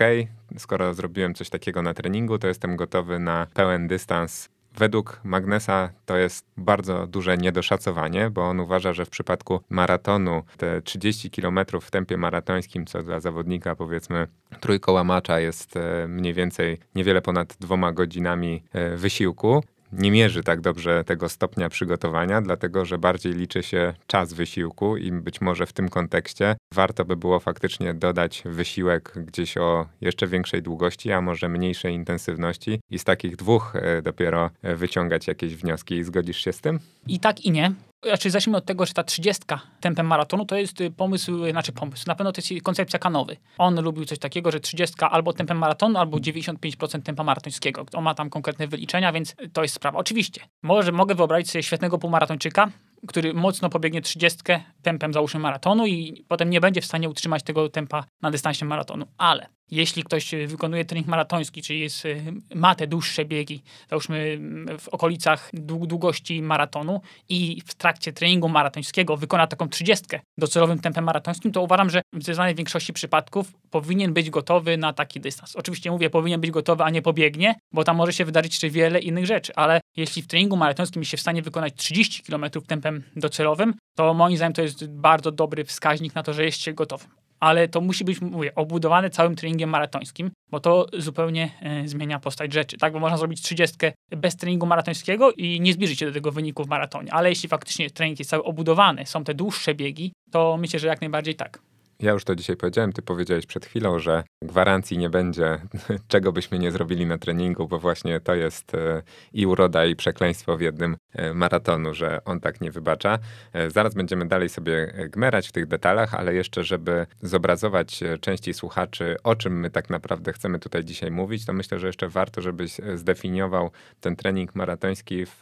skoro zrobiłem coś takiego na treningu, to jestem gotowy na pełen dystans. Według Magnesa to jest bardzo duże niedoszacowanie, bo on uważa, że w przypadku maratonu te 30 km w tempie maratońskim, co dla zawodnika powiedzmy trójkołamacza jest e, mniej więcej niewiele ponad dwoma godzinami e, wysiłku, nie mierzy tak dobrze tego stopnia przygotowania, dlatego że bardziej liczy się czas wysiłku i być może w tym kontekście warto by było faktycznie dodać wysiłek gdzieś o jeszcze większej długości, a może mniejszej intensywności i z takich dwóch e, dopiero e, wyciągać jakieś wnioski. Zgodzisz się z tym? I tak i nie. Znaczy, zacznijmy od tego, że ta 30 tempem maratonu to jest y, pomysł, y, znaczy pomysł, na pewno to jest koncepcja kanowy. On lubił coś takiego, że 30 albo tempem maratonu, albo 95% tempa maratońskiego. On ma tam konkretne wyliczenia, więc to jest sprawa. Oczywiście, może, mogę wyobrazić sobie świetnego półmaratończyka, który mocno pobiegnie 30 tempem załóżmy maratonu i potem nie będzie w stanie utrzymać tego tempa na dystansie maratonu. Ale jeśli ktoś wykonuje trening maratoński, czyli jest, y, ma te dłuższe biegi, załóżmy mm, w okolicach długości maratonu i w trakcie treningu maratońskiego wykona taką 30 docelowym tempem maratońskim, to uważam, że w zdecydowanej większości przypadków powinien być gotowy na taki dystans. Oczywiście mówię, powinien być gotowy, a nie pobiegnie, bo tam może się wydarzyć jeszcze wiele innych rzeczy, ale jeśli w treningu maratońskim jest się w stanie wykonać 30 km tempem docelowym, to moim zdaniem to jest bardzo dobry wskaźnik na to, że jest się gotowym ale to musi być, mówię, obudowane całym treningiem maratońskim, bo to zupełnie e, zmienia postać rzeczy, tak? Bo można zrobić 30 bez treningu maratońskiego i nie zbliżyć się do tego wyniku w maratonie, ale jeśli faktycznie trening jest cały obudowany, są te dłuższe biegi, to myślę, że jak najbardziej tak. Ja już to dzisiaj powiedziałem, ty powiedziałeś przed chwilą, że gwarancji nie będzie, czego byśmy nie zrobili na treningu, bo właśnie to jest e, i uroda, i przekleństwo w jednym e, maratonu, że on tak nie wybacza. E, zaraz będziemy dalej sobie gmerać w tych detalach, ale jeszcze, żeby zobrazować części słuchaczy, o czym my tak naprawdę chcemy tutaj dzisiaj mówić, to myślę, że jeszcze warto, żebyś zdefiniował ten trening maratoński w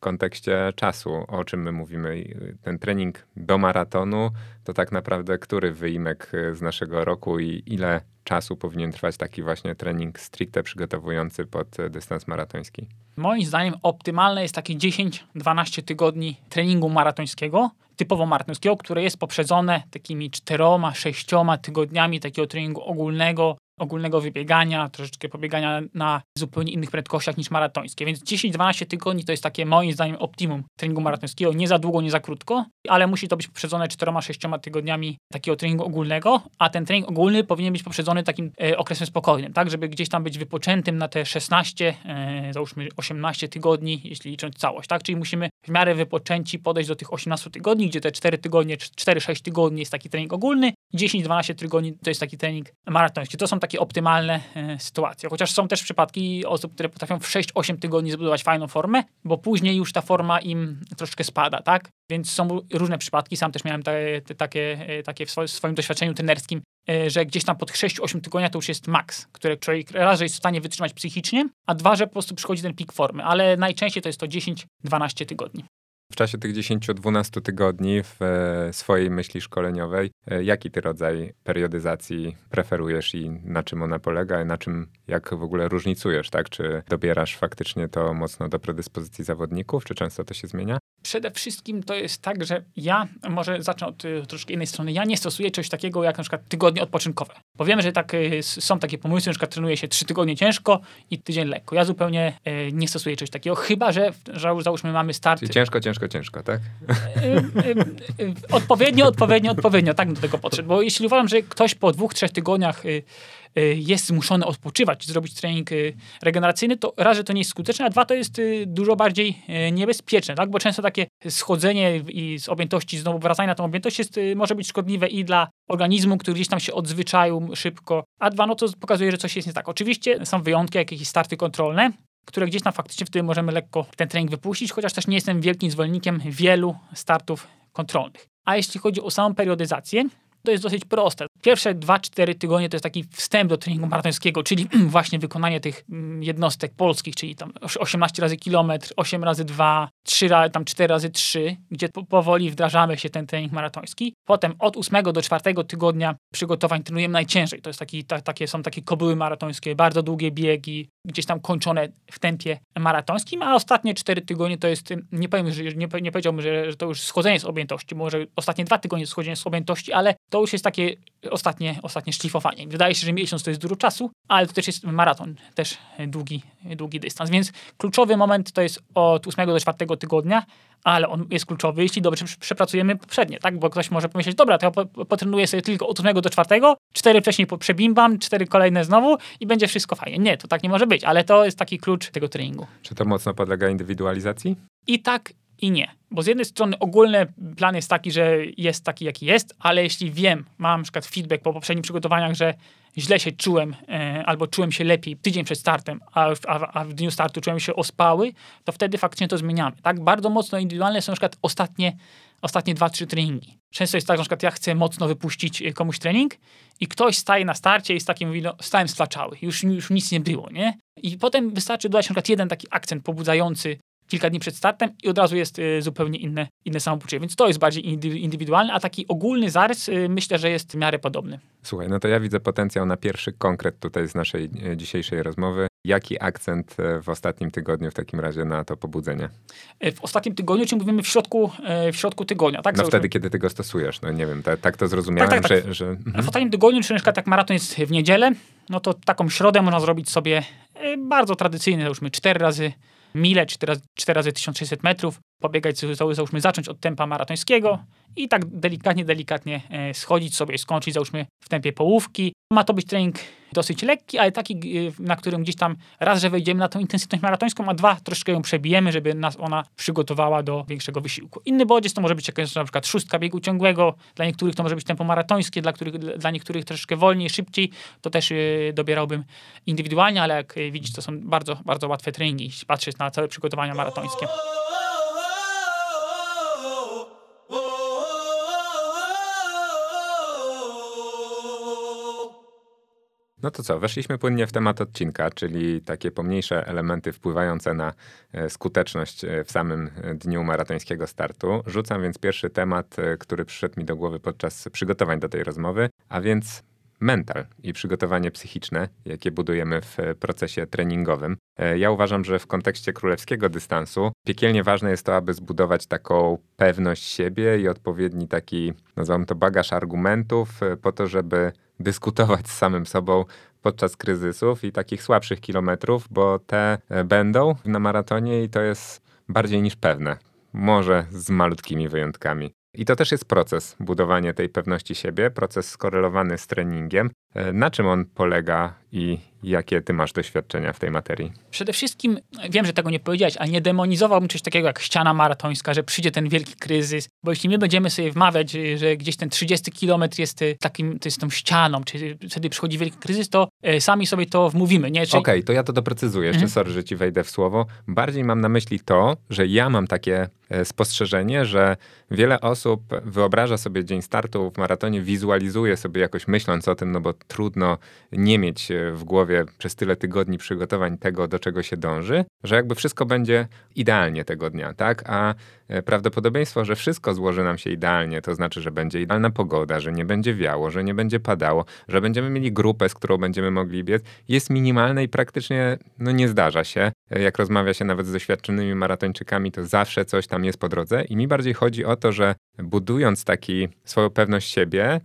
kontekście czasu, o czym my mówimy. Ten trening do maratonu to tak naprawdę który wyimek z naszego roku i ile czasu powinien trwać taki właśnie trening stricte przygotowujący pod dystans maratoński? Moim zdaniem optymalne jest takie 10-12 tygodni treningu maratońskiego, typowo maratońskiego, które jest poprzedzone takimi 4-6 tygodniami takiego treningu ogólnego, ogólnego wybiegania, troszeczkę pobiegania na zupełnie innych prędkościach niż maratońskie. Więc 10-12 tygodni to jest takie moim zdaniem optimum treningu maratońskiego. Nie za długo, nie za krótko, ale musi to być poprzedzone 4-6 tygodniami takiego treningu ogólnego, a ten trening ogólny powinien być poprzedzony takim e, okresem spokojnym, tak, żeby gdzieś tam być wypoczętym na te 16, e, załóżmy 18 tygodni, jeśli licząc całość, tak, czyli musimy w miarę wypoczęci podejść do tych 18 tygodni, gdzie te 4 tygodnie, 4-6 tygodni jest taki trening ogólny, 10-12 tygodni to jest taki trening maratoński. To są takie optymalne e, sytuacje. Chociaż są też przypadki osób, które potrafią w 6-8 tygodni zbudować fajną formę, bo później już ta forma im troszkę spada, tak? Więc są różne przypadki. Sam też miałem te, te, takie, e, takie w swoim doświadczeniu trenerskim, e, że gdzieś tam pod 6-8 tygodnia to już jest maks, które człowiek raz, że jest w stanie wytrzymać psychicznie, a dwa, że po prostu przychodzi ten pik formy. Ale najczęściej to jest to 10-12 tygodni. W czasie tych 10-12 tygodni w e, swojej myśli szkoleniowej, e, jaki ty rodzaj periodyzacji preferujesz i na czym ona polega, i na czym, jak w ogóle różnicujesz, tak? Czy dobierasz faktycznie to mocno do predyspozycji zawodników, czy często to się zmienia? Przede wszystkim to jest tak, że ja, może zacznę od y, troszkę innej strony, ja nie stosuję czegoś takiego jak na przykład tygodnie odpoczynkowe. Powiemy, że tak, y, są takie pomysły, na przykład trenuje się trzy tygodnie ciężko i tydzień lekko. Ja zupełnie y, nie stosuję czegoś takiego, chyba że, że załóżmy mamy start... Czyli ciężko, ciężko, ciężko, tak? odpowiednio, odpowiednio, odpowiednio, tak do tego podszedł. Bo jeśli uważam, że ktoś po dwóch, trzech tygodniach Y, jest zmuszony odpoczywać, zrobić trening y, regeneracyjny, to raz, że to nie jest skuteczne, a dwa, to jest y, dużo bardziej niebezpieczne, tak? bo często takie schodzenie i z objętości, znowu wracanie na tą objętość jest, może być szkodliwe i dla organizmu, który gdzieś tam się odzwyczaił szybko, a dwa, no to pokazuje, że coś jest nie tak. Oczywiście są wyjątki, jakieś starty kontrolne, które gdzieś tam faktycznie wtedy możemy lekko ten trening wypuścić, chociaż też nie jestem wielkim zwolennikiem wielu startów kontrolnych. A jeśli chodzi o samą periodyzację, to jest dosyć proste. Pierwsze 2-4 tygodnie to jest taki wstęp do treningu maratońskiego, czyli właśnie wykonanie tych mm, jednostek polskich, czyli tam 18 razy kilometr, 8 razy 2, 3 razy, tam 4 razy 3, gdzie powoli wdrażamy się ten trening maratoński. Potem od 8 do 4 tygodnia przygotowań trenujemy najciężej. To jest taki, ta, takie, są takie kobyły maratońskie, bardzo długie biegi, gdzieś tam kończone w tempie maratońskim, a ostatnie 4 tygodnie to jest, nie powiem, że nie, nie powiedziałbym, że, że to już schodzenie z objętości, może ostatnie 2 tygodnie schodzenie z objętości, ale to już jest takie ostatnie, ostatnie szlifowanie. Wydaje się, że miesiąc to jest dużo czasu, ale to też jest maraton, też długi, długi dystans. Więc kluczowy moment to jest od 8 do 4 tygodnia, ale on jest kluczowy, jeśli dobrze przepracujemy poprzednie, tak? Bo ktoś może pomyśleć, dobra, to ja potrenuję sobie tylko od 8 do 4, 4 wcześniej przebimbam, 4 kolejne znowu i będzie wszystko fajnie. Nie, to tak nie może być, ale to jest taki klucz tego treningu. Czy to mocno podlega indywidualizacji? I tak, i nie. Bo z jednej strony ogólny plan jest taki, że jest taki, jaki jest, ale jeśli wiem, mam na przykład feedback po poprzednich przygotowaniach, że źle się czułem e, albo czułem się lepiej tydzień przed startem, a, a, a, w dniu startu czułem się ospały, to wtedy faktycznie to zmieniamy. Tak bardzo mocno indywidualne są na przykład ostatnie, ostatnie dwa, trzy treningi. Często jest tak, że na przykład ja chcę mocno wypuścić e, komuś trening i ktoś staje na starcie i z takim mówi, no, stałem splaczały, już, już nic nie było, nie? I potem wystarczy dodać na przykład jeden taki akcent pobudzający kilka dni przed startem i od razu jest y, zupełnie inne, inne samopoczucie. Więc to jest bardziej indywidualne, a taki ogólny zarys y, myślę, że jest w miarę podobny. Słuchaj, no to ja widzę potencjał na pierwszy konkret tutaj z naszej e, dzisiejszej rozmowy. Jaki akcent w ostatnim tygodniu w takim razie na to pobudzenie? W ostatnim tygodniu, czy mówimy w środku, w środku tygodnia, tak? No wtedy, kiedy ty go stosujesz. No nie wiem, tak, tak to zrozumiałem, tak, tak, tak. że... że... W ostatnim tygodniu, czy na przykład jak maraton jest w niedzielę, no to taką środę można zrobić sobie bardzo tradycyjny, załóżmy 4 razy mile, 4 razy, 4 razy 1600 metrów, pobiegać, załóżmy zacząć od tempa maratońskiego i tak delikatnie, delikatnie e, schodzić sobie i skończyć załóżmy w tempie połówki. Ma to być trening dosyć lekki, ale taki, e, na którym gdzieś tam raz, że wejdziemy na tą intensywność maratońską, a dwa, troszkę ją przebijemy, żeby nas ona przygotowała do większego wysiłku. Inny bodziec to może być jakaś na przykład szóstka biegu ciągłego, dla niektórych to może być tempo maratońskie, dla, których, dla niektórych troszeczkę wolniej, szybciej, to też e, dobierałbym indywidualnie, ale jak widzisz, to są bardzo, bardzo łatwe treningi, jeśli patrzeć na całe przygotowania maratońskie. No to co, weszliśmy płynnie w temat odcinka, czyli takie pomniejsze elementy wpływające na e, skuteczność e, w samym e, dniu maratońskiego startu. Rzucam więc pierwszy temat, który przyszedł mi do głowy podczas przygotowań do tej rozmowy, a więc mental i przygotowanie psychiczne, jakie budujemy w procesie treningowym. Ja uważam, że w kontekście królewskiego dystansu piekielnie ważne jest to, aby zbudować taką pewność siebie i odpowiedni taki, nazywam to bagaż argumentów, po to, żeby dyskutować z samym sobą podczas kryzysów i takich słabszych kilometrów, bo te e, będą na maratonie i to jest bardziej niż pewne. Może z malutkimi wyjątkami. I to też jest proces budowania tej pewności siebie, proces skorelowany z treningiem. E, na czym on polega i jakie ty masz doświadczenia w tej materii? Przede wszystkim, wiem, że tego nie powiedziałeś, ale nie demonizowałbym czegoś takiego jak ściana maratońska, że przyjdzie ten wielki kryzys, bo jeśli my będziemy sobie wmawiać, że gdzieś ten 30 kilometr jest e, takim, to jest tą ścianą, czy wtedy przychodzi wielki kryzys, to e, sami sobie to wmówimy, nie? Okej, okay, to ja to doprecyzuję, jeszcze mhm. sorry, że ci wejdę w słowo. Bardziej mam na myśli to, że ja mam takie spostrzeżenie, że wiele osób wyobraża sobie dzień startu w maratonie, wizualizuje sobie jakoś myśląc o tym, no bo trudno nie mieć e, w głowie przez tyle tygodni przygotowań tego, do czego się dąży, że jakby wszystko będzie idealnie tego dnia, tak? A e, prawdopodobieństwo, że wszystko złoży nam się idealnie, to znaczy, że będzie idealna pogoda, że nie będzie wiało, że nie będzie padało, że będziemy mieli grupę, z którą będziemy mogli biec, jest minimalne i praktycznie no, nie zdarza się. E, jak rozmawia się nawet z doświadczonymi maratończykami, to zawsze coś tam jest po drodze i mi bardziej chodzi o to, że budując taki swoją pewność siebie,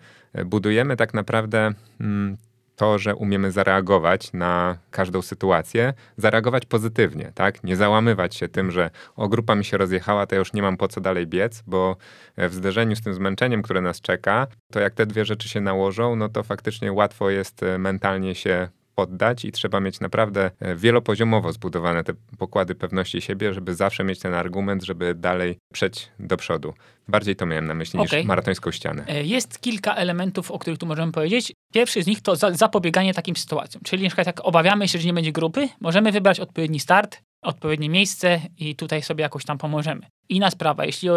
budujemy tak naprawdę mm, to, że umiemy zareagować na każdą sytuację, zareagować pozytywnie, tak? Nie załamywać się tym, że o grupa mi się rozjechała, to ja już nie mam po co dalej biec, bo w zderzeniu z tym zmęczeniem, które nas czeka, to jak te dwie rzeczy się nałożą, no to faktycznie łatwo jest e, mentalnie się poddać i trzeba mieć naprawdę e, wielopoziomowo zbudowane te pokłady pewności siebie, żeby zawsze mieć ten argument, żeby dalej przejść do przodu. Bardziej to miałem na myśli okay. niż maratońską ścianę. E, jest kilka elementów, o których tu możemy powiedzieć. Pierwszy z nich to zapobieganie takim sytuacjom. Czyli na przykład jak obawiamy się, że nie będzie grupy, możemy wybrać odpowiedni start, odpowiednie miejsce i tutaj sobie jakoś tam pomożemy. Inna sprawa, jeśli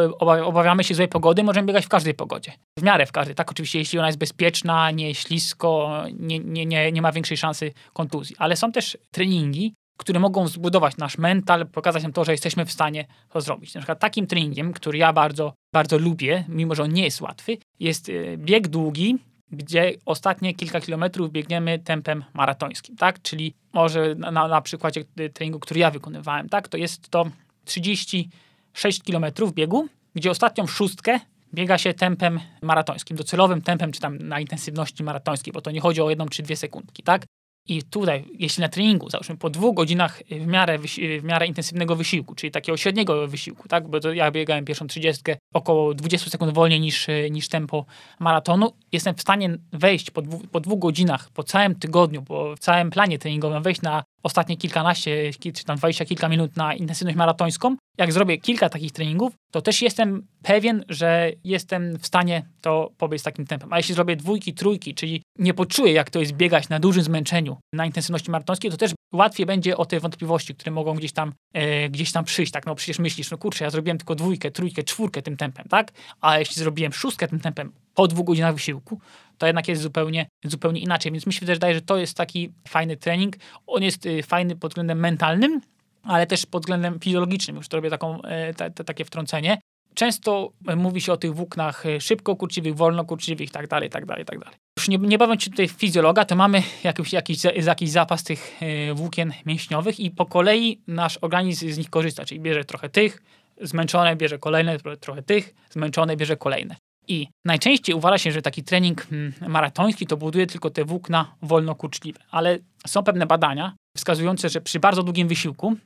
obawiamy się złej pogody, możemy biegać w każdej pogodzie. W miarę w każdej. Tak, oczywiście, jeśli ona jest bezpieczna, nie ślisko, nie, nie, nie, nie ma większej szansy kontuzji. Ale są też treningi, które mogą zbudować nasz mental, pokazać nam to, że jesteśmy w stanie to zrobić. Na przykład takim treningiem, który ja bardzo, bardzo lubię, mimo że on nie jest łatwy, jest e, bieg długi, gdzie ostatnie kilka kilometrów biegniemy tempem maratońskim, tak? Czyli może na, na przykładzie treningu, który ja wykonywałem, tak? To jest to 36 kilometrów biegu, gdzie ostatnią szóstkę biega się tempem maratońskim, docelowym tempem, czy tam na intensywności maratońskiej, bo to nie chodzi o jedną czy dwie sekundki, tak? I tutaj, jeśli na treningu, załóżmy po dwóch godzinach w miarę, w miarę intensywnego wysiłku, czyli takiego średniego wysiłku, tak? bo ja biegałem pierwszą trzydziestkę około 20 sekund wolniej niż, niż tempo maratonu, jestem w stanie wejść po, dwu, po dwóch godzinach, po całym tygodniu, po całym planie treningowym, wejść na ostatnie kilkanaście, czy tam dwadzieścia kilka minut na intensywność maratońską, jak zrobię kilka takich treningów, to też jestem pewien, że jestem w stanie to pobiec takim tempem. A jeśli zrobię dwójki, trójki, czyli nie poczuję, jak to jest biegać na dużym zmęczeniu, na intensywności maratońskiej, to też łatwiej będzie o te wątpliwości, które mogą gdzieś tam, e, gdzieś tam przyjść. Tak, no przecież myślisz, no kurczę, ja zrobiłem tylko dwójkę, trójkę, czwórkę tym tempem, tak? A jeśli zrobiłem szóstkę tym tempem po dwóch godzinach wysiłku, to jednak jest zupełnie, zupełnie inaczej. Więc mi się wydaje, że to jest taki fajny trening. On jest y, fajny pod względem mentalnym, ale też pod względem fizjologicznym. Już to robię taką, e, takie wtrącenie. Często mówi się o tych włóknach e, szybko kurczliwych, wolno kurczliwych, dalej, tak dalej, tak dalej. Już nie, nie bawiąc się tutaj fizjologa, to mamy jakiś, jakiś, jakiś zapas tych e, włókien mięśniowych i po kolei nasz organizm z nich korzysta, czyli bierze trochę tych, zmęczone bierze kolejne, trochę tych, zmęczone bierze kolejne. I najczęściej uważa się, że taki trening mm, maratoński to buduje tylko te włókna wolnokurczliwe, ale są pewne badania, wskazujące, że przy bardzo długim wysiłku,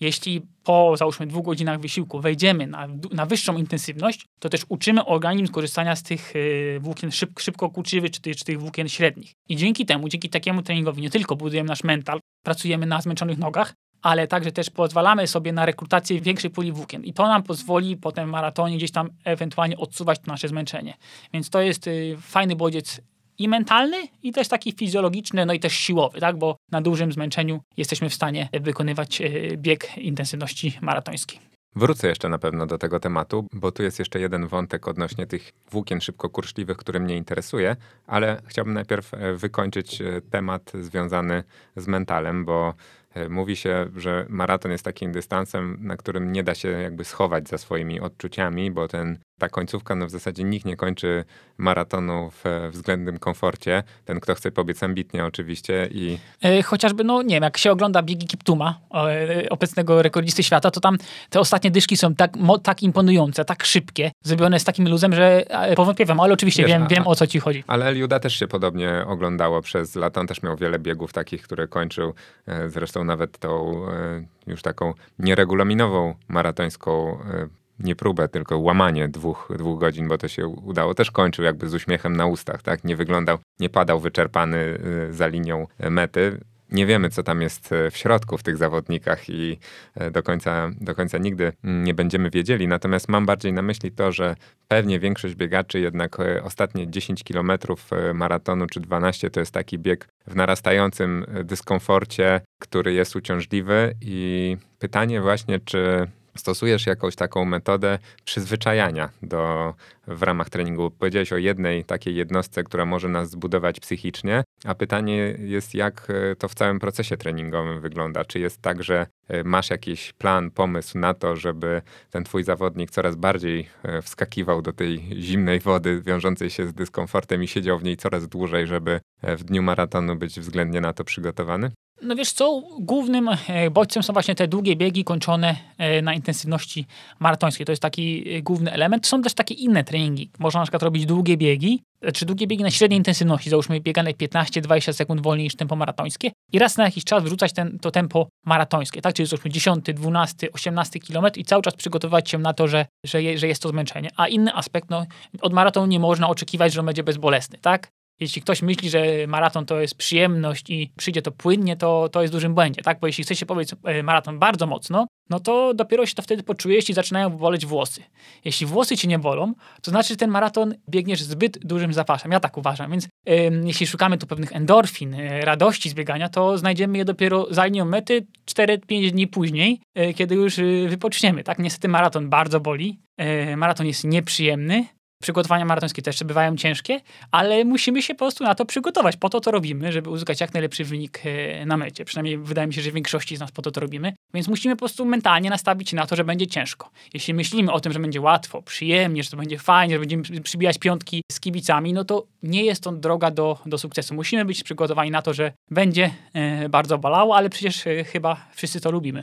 jeśli po załóżmy dwóch godzinach wysiłku wejdziemy na, na wyższą intensywność, to też uczymy organizm korzystania z tych y, włókien szyb, szybko kurczywych, czy, czy tych włókien średnich. I dzięki temu, dzięki takiemu treningowi nie tylko budujemy nasz mental, pracujemy na zmęczonych nogach, ale także też pozwalamy sobie na rekrutację większej puli włókien. I to nam pozwoli potem w maratonie gdzieś tam ewentualnie odsuwać nasze zmęczenie. Więc to jest y, fajny bodziec i mentalny, i też taki fizjologiczny, no i też siłowy, tak? bo na dużym zmęczeniu jesteśmy w stanie wykonywać y, bieg intensywności maratońskiej. Wrócę jeszcze na pewno do tego tematu, bo tu jest jeszcze jeden wątek odnośnie tych włókien szybkokurczliwych, który mnie interesuje, ale chciałbym najpierw e, wykończyć e, temat związany z mentalem, bo mówi się, że maraton jest takim dystansem, na którym nie da się jakby schować za swoimi odczuciami, bo ten ta końcówka, no w zasadzie nikt nie kończy maratonu w względnym komforcie. Ten, kto chce pobiec ambitnie oczywiście i... E, chociażby, no nie wiem, jak się ogląda biegi Kiptuma, e, obecnego rekordzisty świata, to tam te ostatnie dyszki są tak, tak imponujące, tak szybkie, zrobione z takim luzem, że powątpiewam, ale oczywiście Wiesz, wiem, a, wiem o co ci chodzi. Ale Eliuda też się podobnie oglądało przez lata. On też miał wiele biegów takich, które kończył. E, zresztą nawet tą już taką nieregulaminową maratońską nie próbę, tylko łamanie dwóch, dwóch godzin, bo to się udało. Też kończył jakby z uśmiechem na ustach, tak? Nie wyglądał, nie padał wyczerpany y, za linią mety. Nie wiemy, co tam jest y, w środku w tych zawodnikach i y, do końca, do końca nigdy nie będziemy wiedzieli. Natomiast mam bardziej na myśli to, że pewnie większość biegaczy jednak ostatnie 10 kilometrów maratonu czy 12 to jest taki bieg w narastającym dyskomforcie, który jest uciążliwy i pytanie właśnie, czy stosujesz jakąś taką metodę przyzwyczajania do, w ramach treningu. Powiedziałeś o jednej takiej jednostce, która może nas zbudować psychicznie, a pytanie jest, jak e, to w całym procesie treningowym wygląda. Czy jest tak, że e, masz jakiś plan, pomysł na to, żeby ten twój zawodnik coraz bardziej e, wskakiwał do tej zimnej wody wiążącej się z dyskomfortem i siedział w niej coraz dłużej, żeby w dniu maratonu być względnie na to przygotowany? No wiesz co, głównym e, bodźcem są właśnie te długie biegi kończone e, na intensywności maratońskiej. To jest taki e, główny element. Są też takie inne treningi. Można na przykład robić długie biegi, czy długie biegi na średniej intensywności, załóżmy biegane 15-20 sekund wolniej niż tempo maratońskie i raz na jakiś czas wrzucać ten, to tempo maratońskie, tak? Czyli załóżmy 10, 12, 18 kilometr i cały czas przygotowywać się na to, że, że, je, że jest to zmęczenie. A inny aspekt, no, od maratonu nie można oczekiwać, że on będzie bezbolesny, tak? Jeśli ktoś myśli, że maraton to jest przyjemność i przyjdzie to płynnie, to, to jest dużym błędzie, tak? Bo jeśli chce się powiedzieć e, maraton bardzo mocno, no to dopiero się to wtedy poczuje, jeśli zaczynają boleć włosy. Jeśli włosy ci nie bolą, to znaczy, że ten maraton biegniesz zbyt dużym zapaszem. Ja tak uważam. Więc jeśli szukamy tu pewnych endorfin, e, radości z biegania, to znajdziemy je dopiero za linią mety 4-5 dni później, e, kiedy już wypoczniemy. Tak? Niestety maraton bardzo boli. maraton jest nieprzyjemny, Przygotowania maratońskie też bywają ciężkie, ale musimy się po prostu na to przygotować. Po to to robimy, żeby uzyskać jak najlepszy wynik e, na mecie. Przynajmniej wydaje mi się, że większości z nas po to to robimy. Więc musimy po prostu mentalnie nastawić się na to, że będzie ciężko. Jeśli myślimy o tym, że będzie łatwo, przyjemnie, że to będzie fajnie, że będziemy przybijać piątki z kibicami, no to nie jest to droga do, do sukcesu. Musimy być przygotowani na to, że będzie e, bardzo bolało, ale przecież e, chyba wszyscy to lubimy.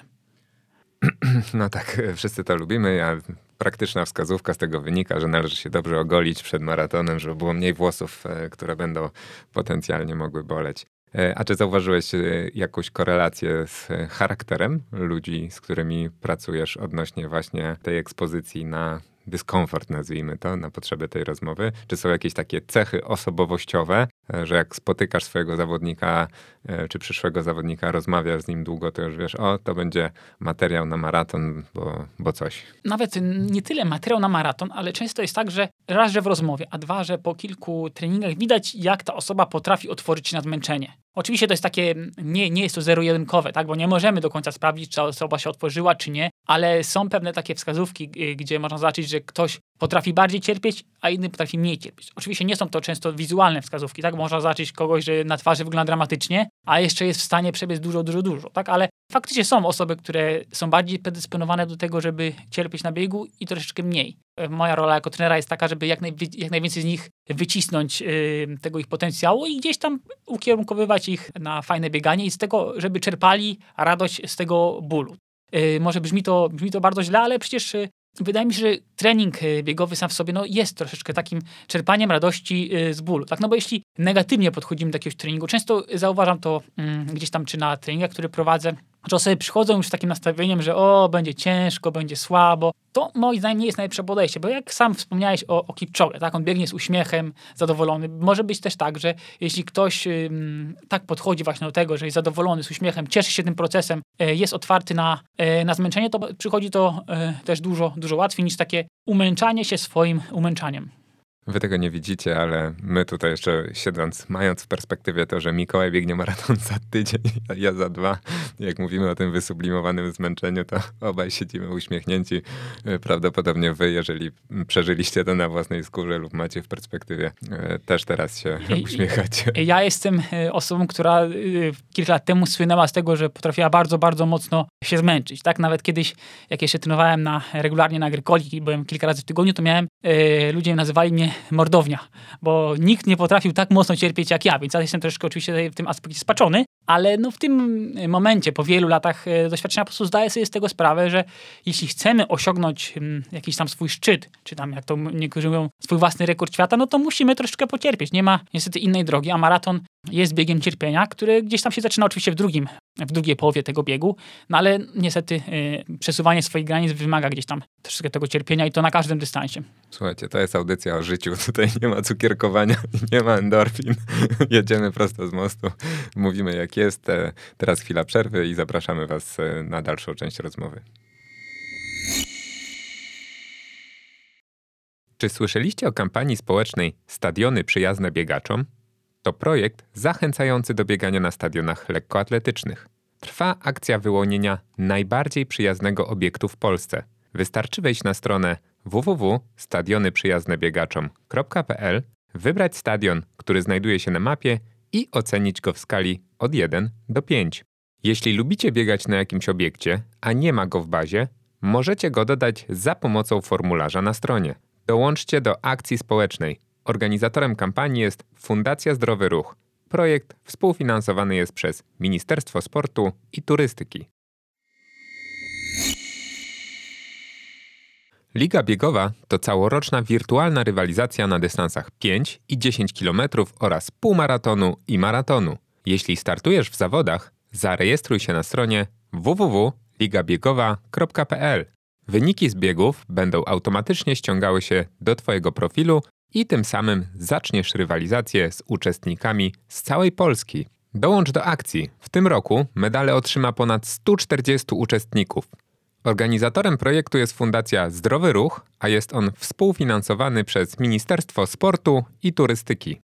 No tak, wszyscy to lubimy. Ja praktyczna wskazówka z tego wynika, że należy się dobrze ogolić przed maratonem, żeby było mniej włosów, e, które będą potencjalnie mogły boleć. E, a czy zauważyłeś e, jakąś korelację z charakterem ludzi, z którymi pracujesz odnośnie właśnie tej ekspozycji na dyskomfort, nazwijmy to, na potrzeby tej rozmowy? Czy są jakieś takie cechy osobowościowe, że jak spotykasz swojego zawodnika, e, czy przyszłego zawodnika, rozmawiasz z nim długo, to już wiesz, o, to będzie materiał na maraton, bo, bo coś. Nawet nie tyle materiał na maraton, ale często jest tak, że raz, że w rozmowie, a dwa, że po kilku treningach widać, jak ta osoba potrafi otworzyć się na zmęczenie. Oczywiście to jest takie, nie, nie jest to zero-jedynkowe, tak? bo nie możemy do końca sprawdzić, czy osoba się otworzyła, czy nie, ale są pewne takie wskazówki, gdzie można zobaczyć, że ktoś potrafi bardziej cierpieć, a inny potrafi mniej cierpieć. Oczywiście nie są to często wizualne wskazówki, tak? Można zobaczyć kogoś, że na twarzy wygląda dramatycznie, a jeszcze jest w stanie przebiec dużo, dużo, dużo, tak? Ale faktycznie są osoby, które są bardziej predysponowane do tego, żeby cierpieć na biegu i troszeczkę mniej. Moja rola jako trenera jest taka, żeby jak, naj, jak najwięcej z nich wycisnąć yy, tego ich potencjału i gdzieś tam ukierunkowywać ich na fajne bieganie i z tego, żeby czerpali radość z tego bólu. Yy, może brzmi to, brzmi to bardzo źle, ale przecież yy, wydaje mi się, że trening y, biegowy sam w sobie no, jest troszeczkę takim czerpaniem radości y, z bólu. Tak? No bo jeśli negatywnie podchodzimy do jakiegoś treningu, często zauważam to mm, gdzieś tam czy na treningach, które prowadzę, że osoby przychodzą już z takim nastawieniem, że o, będzie ciężko, będzie słabo. To moim zdaniem nie jest najlepsze podejście, bo jak sam wspomniałeś o, o tak? On biegnie z uśmiechem, zadowolony. Może być też tak, że jeśli ktoś ym, tak podchodzi właśnie do tego, że jest zadowolony z uśmiechem, cieszy się tym procesem, y, jest otwarty na, y, na zmęczenie, to przychodzi to y, też dużo, dużo łatwiej niż takie umęczanie się swoim umęczaniem. Wy tego nie widzicie, ale my tutaj jeszcze siedząc, mając w perspektywie to, że Mikołaj biegnie maraton za tydzień, a ja za dwa, jak mówimy o tym wysublimowanym zmęczeniu, to obaj siedzimy uśmiechnięci. Prawdopodobnie wy, jeżeli przeżyliście to na własnej skórze lub macie w perspektywie, e, też teraz się uśmiechacie. Ja jestem e, osobą, która kilka lat temu słynęła z tego, że potrafiła bardzo, bardzo mocno się zmęczyć. Tak, nawet kiedyś, jak jeszcze trenowałem na, regularnie na agrykoli, byłem kilka razy w tygodniu, to miałem, ludzie nazywali mnie mordownia, bo nikt nie potrafił tak mocno cierpieć jak ja, więc ja jestem troszkę oczywiście w tym aspekcie spaczony, ale no w tym momencie, po wielu latach e, doświadczenia, po prostu zdaję sobie z tego sprawę, że jeśli chcemy osiągnąć mm, jakiś tam swój szczyt, czy tam jak to niektórzy mówią, swój własny rekord świata, no to musimy troszeczkę pocierpieć. Nie ma niestety innej drogi, a maraton jest biegiem cierpienia, który gdzieś tam się zaczyna oczywiście w drugim, w drugiej połowie tego biegu, no ale niestety y, przesuwanie swoich granic wymaga gdzieś tam troszeczkę tego cierpienia i to na każdym dystansie. Słuchajcie, to jest audycja o życiu, tutaj nie ma cukierkowania, nie ma endorfin, jedziemy prosto z mostu, mówimy jak jest. E, teraz chwila przerwy i zapraszamy was e, na dalszą część rozmowy. Czy słyszeliście o kampanii społecznej Stadiony przyjazne biegaczom? To projekt zachęcający do biegania na stadionach lekkoatletycznych. Trwa akcja wyłonienia najbardziej przyjaznego obiektu w Polsce. Wystarczy wejść na stronę www.stadionyprzyjaznebiegaczom.pl, wybrać stadion, który znajduje się na mapie i ocenić go w skali od 1 do 5. Jeśli lubicie biegać na jakimś obiekcie, a nie ma go w bazie, możecie go dodać za pomocą formularza na stronie. Dołączcie do akcji społecznej. Organizatorem kampanii jest Fundacja Zdrowy Ruch. Projekt współfinansowany jest przez Ministerstwo Sportu i Turystyki. Liga biegowa to całoroczna wirtualna rywalizacja na dystansach 5 i 10 km oraz półmaratonu i maratonu. Jeśli startujesz w zawodach, zarejestruj się na stronie www.ligabiegowa.pl. Wyniki z biegów będą automatycznie ściągały się do Twojego profilu i tym samym zaczniesz rywalizację z uczestnikami z całej Polski. Dołącz do akcji. W tym roku medale otrzyma ponad 140 uczestników. Organizatorem projektu jest Fundacja Zdrowy Ruch, a jest on współfinansowany przez Ministerstwo Sportu i Turystyki.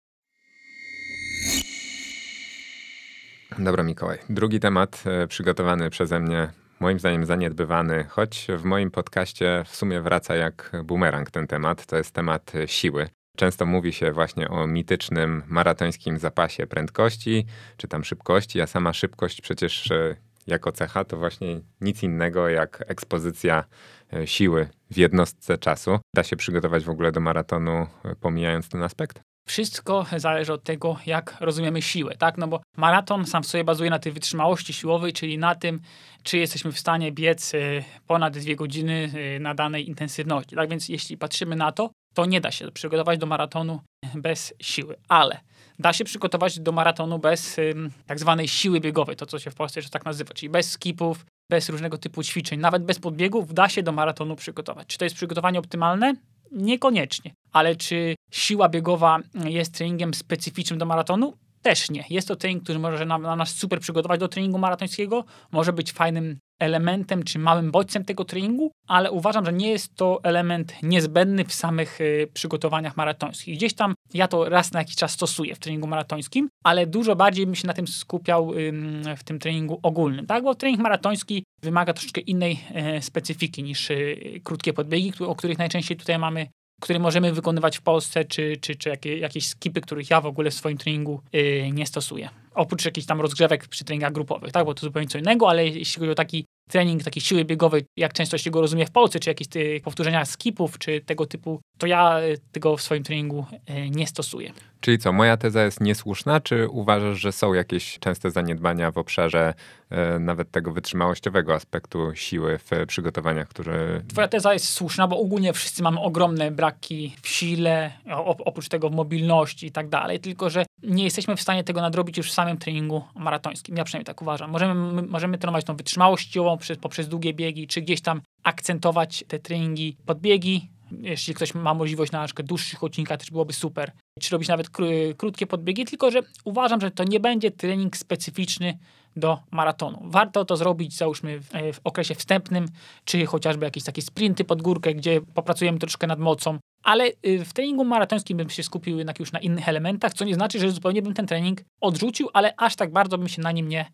Dobra, Mikołaj. Drugi temat e, przygotowany przeze mnie, moim zdaniem zaniedbywany, choć w moim podcaście w sumie wraca jak bumerang ten temat, to jest temat siły. Często mówi się właśnie o mitycznym maratońskim zapasie prędkości, czy tam szybkości, a sama szybkość przecież e, jako cecha to właśnie nic innego jak ekspozycja e, siły w jednostce czasu. Da się przygotować w ogóle do maratonu, e, pomijając ten aspekt? Wszystko zależy od tego, jak rozumiemy siłę, tak? No bo maraton sam w sobie bazuje na tej wytrzymałości siłowej, czyli na tym, czy jesteśmy w stanie biec e, ponad dwie godziny na danej intensywności. Tak więc jeśli patrzymy na to, to nie da się przygotować do maratonu bez siły, ale da się przygotować do maratonu bez ym, tak zwanej siły biegowej, to co się w Polsce jeszcze tak nazywa, czyli bez skipów, bez różnego typu ćwiczeń, nawet bez podbiegów da się do maratonu przygotować. Czy to jest przygotowanie optymalne? Niekoniecznie. Ale czy siła biegowa jest treningiem specyficznym do maratonu? Też nie. Jest to trening, który może na, na nas super przygotować do treningu maratońskiego, może być fajnym elementem czy małym bodźcem tego treningu, ale uważam, że nie jest to element niezbędny w samych y, przygotowaniach maratońskich. Gdzieś tam ja to raz na jakiś czas stosuję w treningu maratońskim, ale dużo bardziej bym się na tym skupiał w tym treningu ogólnym, tak? Bo trening maratoński wymaga troszeczkę innej e, specyfiki niż y, krótkie podbiegi, o których najczęściej tutaj mamy które możemy wykonywać w Polsce, czy, czy, czy jakie, jakieś skipy, których ja w ogóle w swoim treningu yy, nie stosuję. Oprócz jakichś tam rozgrzewek przy treningach grupowych, tak? Bo to zupełnie co innego, ale jeśli chodzi o taki trening takiej siły biegowej, jak często się go rozumie w Polsce, czy jakieś powtórzenia skipów, czy tego typu, to ja tego w swoim treningu nie stosuję. Czyli co, moja teza jest niesłuszna, czy uważasz, że są jakieś częste zaniedbania w obszarze e, nawet tego wytrzymałościowego aspektu siły w przygotowaniach, które... Twoja teza jest słuszna, bo ogólnie wszyscy mamy ogromne braki w sile, oprócz tego w mobilności i tak dalej, tylko że nie jesteśmy w stanie tego nadrobić już w samym treningu maratońskim. Ja przynajmniej tak uważam. Możemy, możemy trenować tą wytrzymałościową poprzez, poprzez długie biegi, czy gdzieś tam akcentować te treningi podbiegi, jeśli ktoś ma możliwość na przykład dłuższych odcinkach, też byłoby super. Czy robić nawet krótkie podbiegi, tylko że uważam, że to nie będzie trening specyficzny do maratonu. Warto to zrobić, załóżmy, w, w okresie wstępnym, czy chociażby jakieś takie sprinty pod górkę, gdzie popracujemy troszkę nad mocą, ale y, w treningu maratońskim bym się skupił jednak już na innych elementach, co nie znaczy, że zupełnie bym ten trening odrzucił, ale aż tak bardzo bym się na nim nie, e,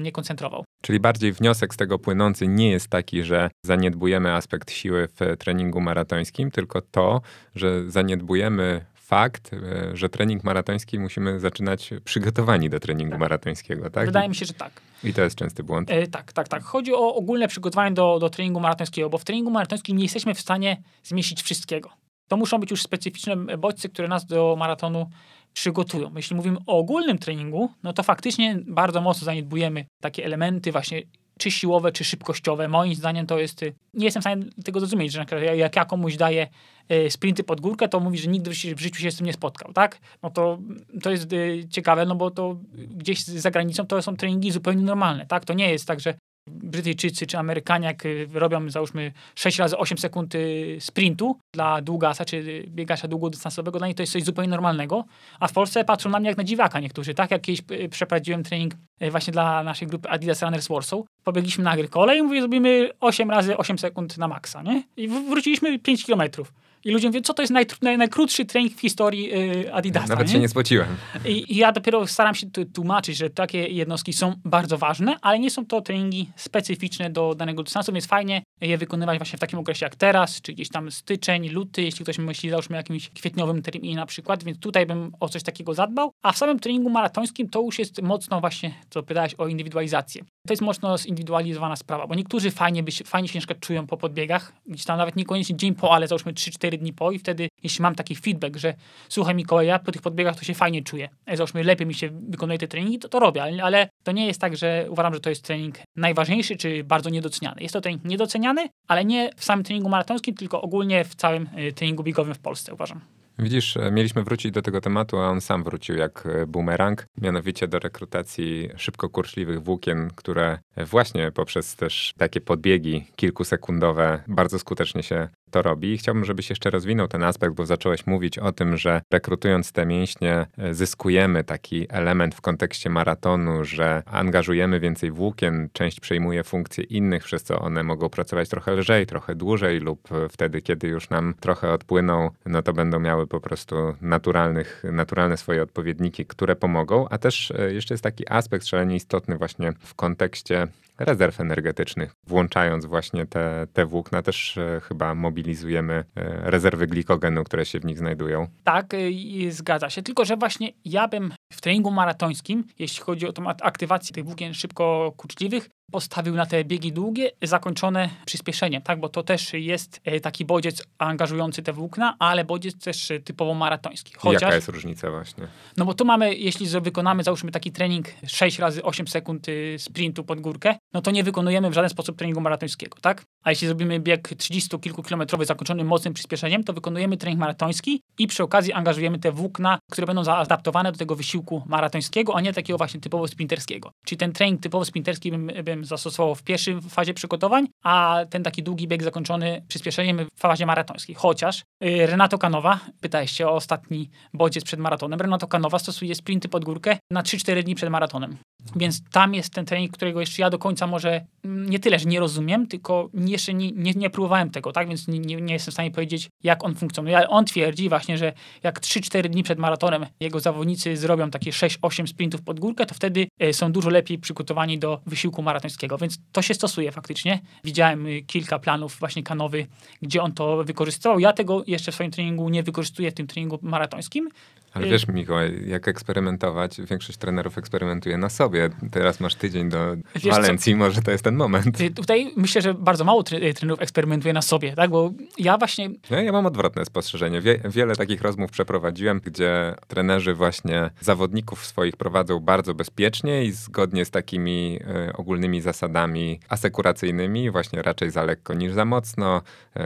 nie koncentrował. Czyli bardziej wniosek z tego płynący nie jest taki, że zaniedbujemy aspekt siły w treningu maratońskim, tylko to, że zaniedbujemy fakt, e, że trening maratoński musimy zaczynać przygotowani do treningu tak. maratońskiego, tak? Wydaje mi się, że tak. I to jest częsty błąd. E, tak, tak, tak. Chodzi o ogólne przygotowanie do, do treningu maratońskiego, bo w treningu maratońskim nie jesteśmy w stanie zmieścić wszystkiego. To muszą być już specyficzne bodźce, które nas do maratonu przygotują. Jeśli mówimy o ogólnym treningu, no to faktycznie bardzo mocno zaniedbujemy takie elementy właśnie czy siłowe, czy szybkościowe. Moim zdaniem to jest, nie jestem w stanie tego zrozumieć, że jak ja komuś daję e, sprinty pod górkę, to mówi, że nigdy w życiu się z tym nie spotkał, tak? No to, to jest e, ciekawe, no bo to gdzieś za granicą to są treningi zupełnie normalne, tak? To nie jest tak, że Brytyjczycy czy Amerykanie, jak y, robią załóżmy 6 razy 8 sekund y, sprintu dla długasa czy biegacza długodystansowego, dla nich to jest coś zupełnie normalnego, a w Polsce patrzą na mnie jak na dziwaka niektórzy, tak? Jak kiedyś y, przeprowadziłem trening właśnie dla naszej grupy Adidas Runners Warsaw, pobiegliśmy na agrykole i mówię, zrobimy 8 razy 8 sekund na maksa, nie? I wróciliśmy 5 kilometrów. I ludzie mówią, co to jest naj, naj, najkrótszy trening w historii yy, Adidasa. Nawet nie? się nie spociłem. I, I, ja dopiero staram się tłumaczyć, że takie jednostki są bardzo ważne, ale nie są to treningi specyficzne do danego dystansu, więc fajnie je wykonywać właśnie w takim okresie jak teraz, czy gdzieś tam styczeń, luty, jeśli ktoś myśli załóżmy o jakimś kwietniowym terminie na przykład, więc tutaj bym o coś takiego zadbał. A w samym treningu maratońskim to już jest mocno właśnie, co pytałeś o indywidualizację. To jest mocno zindywidualizowana sprawa, bo niektórzy fajnie, by się, fajnie się czują po podbiegach, gdzieś tam nawet niekoniecznie dzień po, ale załóżmy 3-4 dni po i wtedy, jeśli mam taki feedback, że słuchaj Mikołaj, ja po tych podbiegach to się fajnie czuję, e, załóżmy lepiej mi się wykonuje te treningi, to to robię, ale, to nie jest tak, że uważam, że to jest trening najważniejszy czy bardzo niedoceniany. Jest to trening niedoceniany, ale nie w samym treningu maratońskim, tylko ogólnie w całym e, treningu biegowym w Polsce, uważam. Widzisz, e, mieliśmy wrócić do tego tematu, a on sam wrócił jak bumerang, mianowicie do rekrutacji szybko kurczliwych włókien, które właśnie poprzez też takie podbiegi kilkusekundowe bardzo skutecznie się to robi. I chciałbym, żebyś jeszcze rozwinął ten aspekt, bo zacząłeś mówić o tym, że rekrutując te mięśnie, e, zyskujemy taki element w kontekście maratonu, że angażujemy więcej włókien, część przejmuje funkcje innych, przez co one mogą pracować trochę lżej, trochę dłużej, lub wtedy, kiedy już nam trochę odpłyną, no to będą miały po prostu naturalnych, naturalne swoje odpowiedniki, które pomogą. A też e, jeszcze jest taki aspekt szalenie istotny właśnie w kontekście rezerw energetycznych. Włączając właśnie te, te włókna, też e, chyba mobilizujemy e, rezerwy glikogenu, które się w nich znajdują. Tak, y, zgadza się. Tylko, że właśnie ja bym w treningu maratońskim, jeśli chodzi o tą aktywację tych włókien szybko kurczliwych, postawił na te biegi długie, zakończone przyspieszeniem, tak? Bo to też jest e, taki bodziec angażujący te włókna, ale bodziec też typowo maratoński. Chociaż, Jaka jest różnica właśnie? No bo tu mamy, jeśli wykonamy, załóżmy taki trening 6 razy 8 sekund y, sprintu pod górkę, no to nie wykonujemy w żaden sposób treningu maratońskiego, tak? A jeśli zrobimy bieg 30 kilku kilometrowy zakończony mocnym przyspieszeniem, to wykonujemy trening maratoński i przy okazji angażujemy te włókna, które będą zaadaptowane do tego wysiłku maratońskiego, a nie takiego właśnie typowo sprinterskiego. Czyli ten trening typowo sprinterski bym, bym zastosował w pierwszej fazie przygotowań, a ten taki długi bieg zakończony przyspieszeniem w fazie maratońskiej. Chociaż yy, Renato Canowa, pytałeś się o ostatni bodziec przed maratonem, Renato Canowa stosuje sprinty pod górkę na 3-4 dni przed maratonem. Więc tam jest ten trening, którego jeszcze ja do końca może nie tyle, że nie rozumiem, tylko jeszcze nie, nie, nie próbowałem tego, tak? Więc nie, nie, jestem w stanie powiedzieć, jak on funkcjonuje. Ale on twierdzi właśnie, że jak 3-4 dni przed maratonem jego zawodnicy zrobią takie 6-8 sprintów pod górkę, to wtedy e, są dużo lepiej przygotowani do wysiłku maratońskiego. Więc to się stosuje faktycznie. Widziałem y, kilka planów właśnie kanowy, gdzie on to wykorzystywał. Ja tego jeszcze w swoim treningu nie wykorzystuję w tym treningu maratońskim. Ale y, wiesz, Mikołaj, jak eksperymentować, większość trenerów eksperymentuje na sobie tobie. Teraz masz tydzień do Wiesz Walencji, może to jest ten moment. Y, Tutaj myślę, że bardzo mało tre- trenerów eksperymentuje na sobie, tak? Bo ja właśnie No, ja mam odwrotne spostrzeżenie. Wie, wiele takich rozmów przeprowadziłem, gdzie trenerzy właśnie zawodników swoich prowadzą bardzo bezpiecznie i zgodnie z takimi e, ogólnymi zasadami asekuracyjnymi, właśnie raczej za lekko niż za mocno,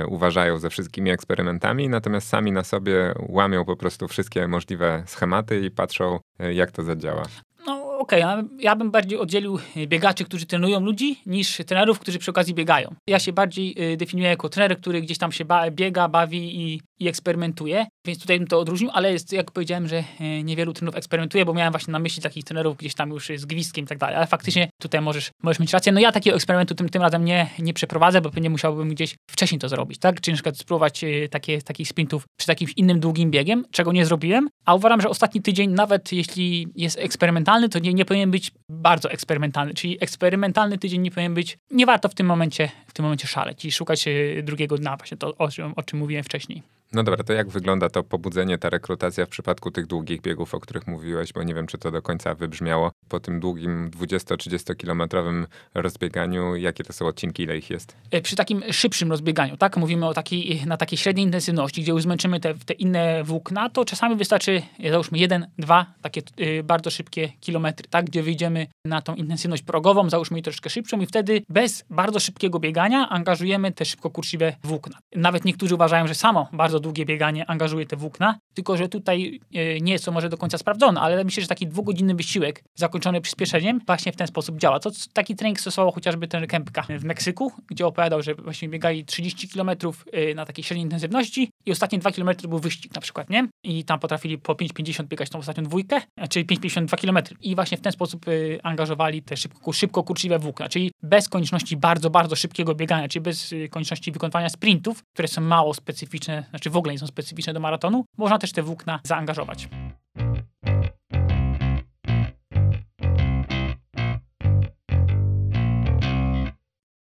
uważają ze wszystkimi eksperymentami, natomiast sami na sobie łamią po prostu wszystkie możliwe schematy i patrzą, jak to zadziała. Okej, a ja bym bardziej oddzielił y, biegaczy, którzy trenują ludzi, niż trenerów, którzy przy okazji biegają. Ja się bardziej y, definiuję jako trener, który gdzieś tam się ba- biega, bawi i, i eksperymentuje, więc tutaj bym to odróżnił, ale jest, jak powiedziałem, że y, niewielu trenerów eksperymentuje, bo miałem właśnie na myśli takich trenerów gdzieś tam już z gwizdkiem i tak dalej, ale faktycznie tutaj możesz, możesz mieć rację. No ja takiego eksperymentu tym, tym razem nie, nie przeprowadzę, bo pewnie musiałbym gdzieś wcześniej to zrobić, tak? Czy na przykład spróbować takie, takich sprintów przy takim innym długim biegiem, czego nie zrobiłem, a uważam, że ostatni tydzień, nawet jeśli jest eksperymentalny, to nie, nie powinien być bardzo eksperymentalny, czyli eksperymentalny tydzień nie powinien być, nie warto w tym momencie, w tym momencie szaleć i szukać y, drugiego dna, właśnie to, o, czym- o czym mówiłem wcześniej. No dobra, to jak wygląda to pobudzenie, ta rekrutacja w przypadku tych długich biegów, o których mówiłeś, bo nie wiem, czy to do końca wybrzmiało. Po tym długim 20-30 kilometrowym rozbieganiu, jakie to są odcinki, ile ich jest? E, Przy takim szybszym rozbieganiu, tak? Mówimy o takiej, na takiej średniej intensywności, gdzie już zmęczymy te, te inne włókna, to czasami wystarczy, e, załóżmy, jeden, dwa takie y, bardzo szybkie kilometry, tak? Gdzie wyjdziemy na tą intensywność progową, załóżmy i troszkę szybszą i wtedy bez bardzo szybkiego biegania angażujemy te szybko kurczliwe włókna. Nawet niektórzy uważają, że samo bardzo długie bieganie angażuje te włókna, tylko że tutaj y, nie jest to może do końca sprawdzone, ale myślę, że taki dwugodzinny wysiłek zakończony przyspieszeniem właśnie w ten sposób działa. To taki trening stosował chociażby ten Kempka w Meksyku, gdzie opowiadał, że właśnie biegali 30 km na takiej średniej intensywności i ostatnie 2 km był wyścig na przykład, nie? I tam potrafili po 5,50 biegać tą ostatnią dwójkę, e, czyli 5,52 km. I właśnie w ten sposób angażowali te szybko, szybko kurczliwe włókna, czyli bez konieczności bardzo, bardzo szybkiego biegania, czyli bez konieczności wykonywania sprintów, które są mało specyficzne, znaczy w ogóle nie są specyficzne do maratonu, można też te włókna zaangażować.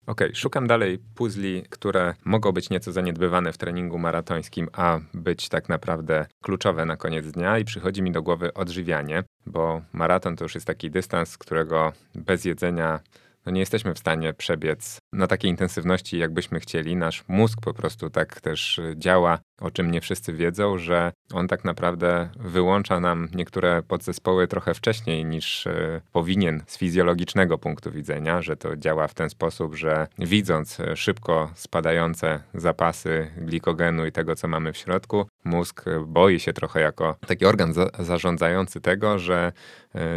Okej, szukam dalej puzli, które mogą być nieco zaniedbywane w treningu maratońskim, a być tak naprawdę kluczowe na koniec dnia i przychodzi mi do głowy odżywianie, bo maraton to już jest taki dystans, którego bez jedzenia no nie jesteśmy w stanie przebiec na takiej intensywności, jakbyśmy chcieli. Nasz mózg po prostu tak też y, działa, o czym nie wszyscy wiedzą, że on tak naprawdę wyłącza nam niektóre podzespoły trochę wcześniej niż y, powinien z fizjologicznego punktu widzenia, że to działa w ten sposób, że widząc y, szybko spadające zapasy glikogenu i tego, co mamy w środku, mózg boi się trochę jako taki organ za zarządzający tego, że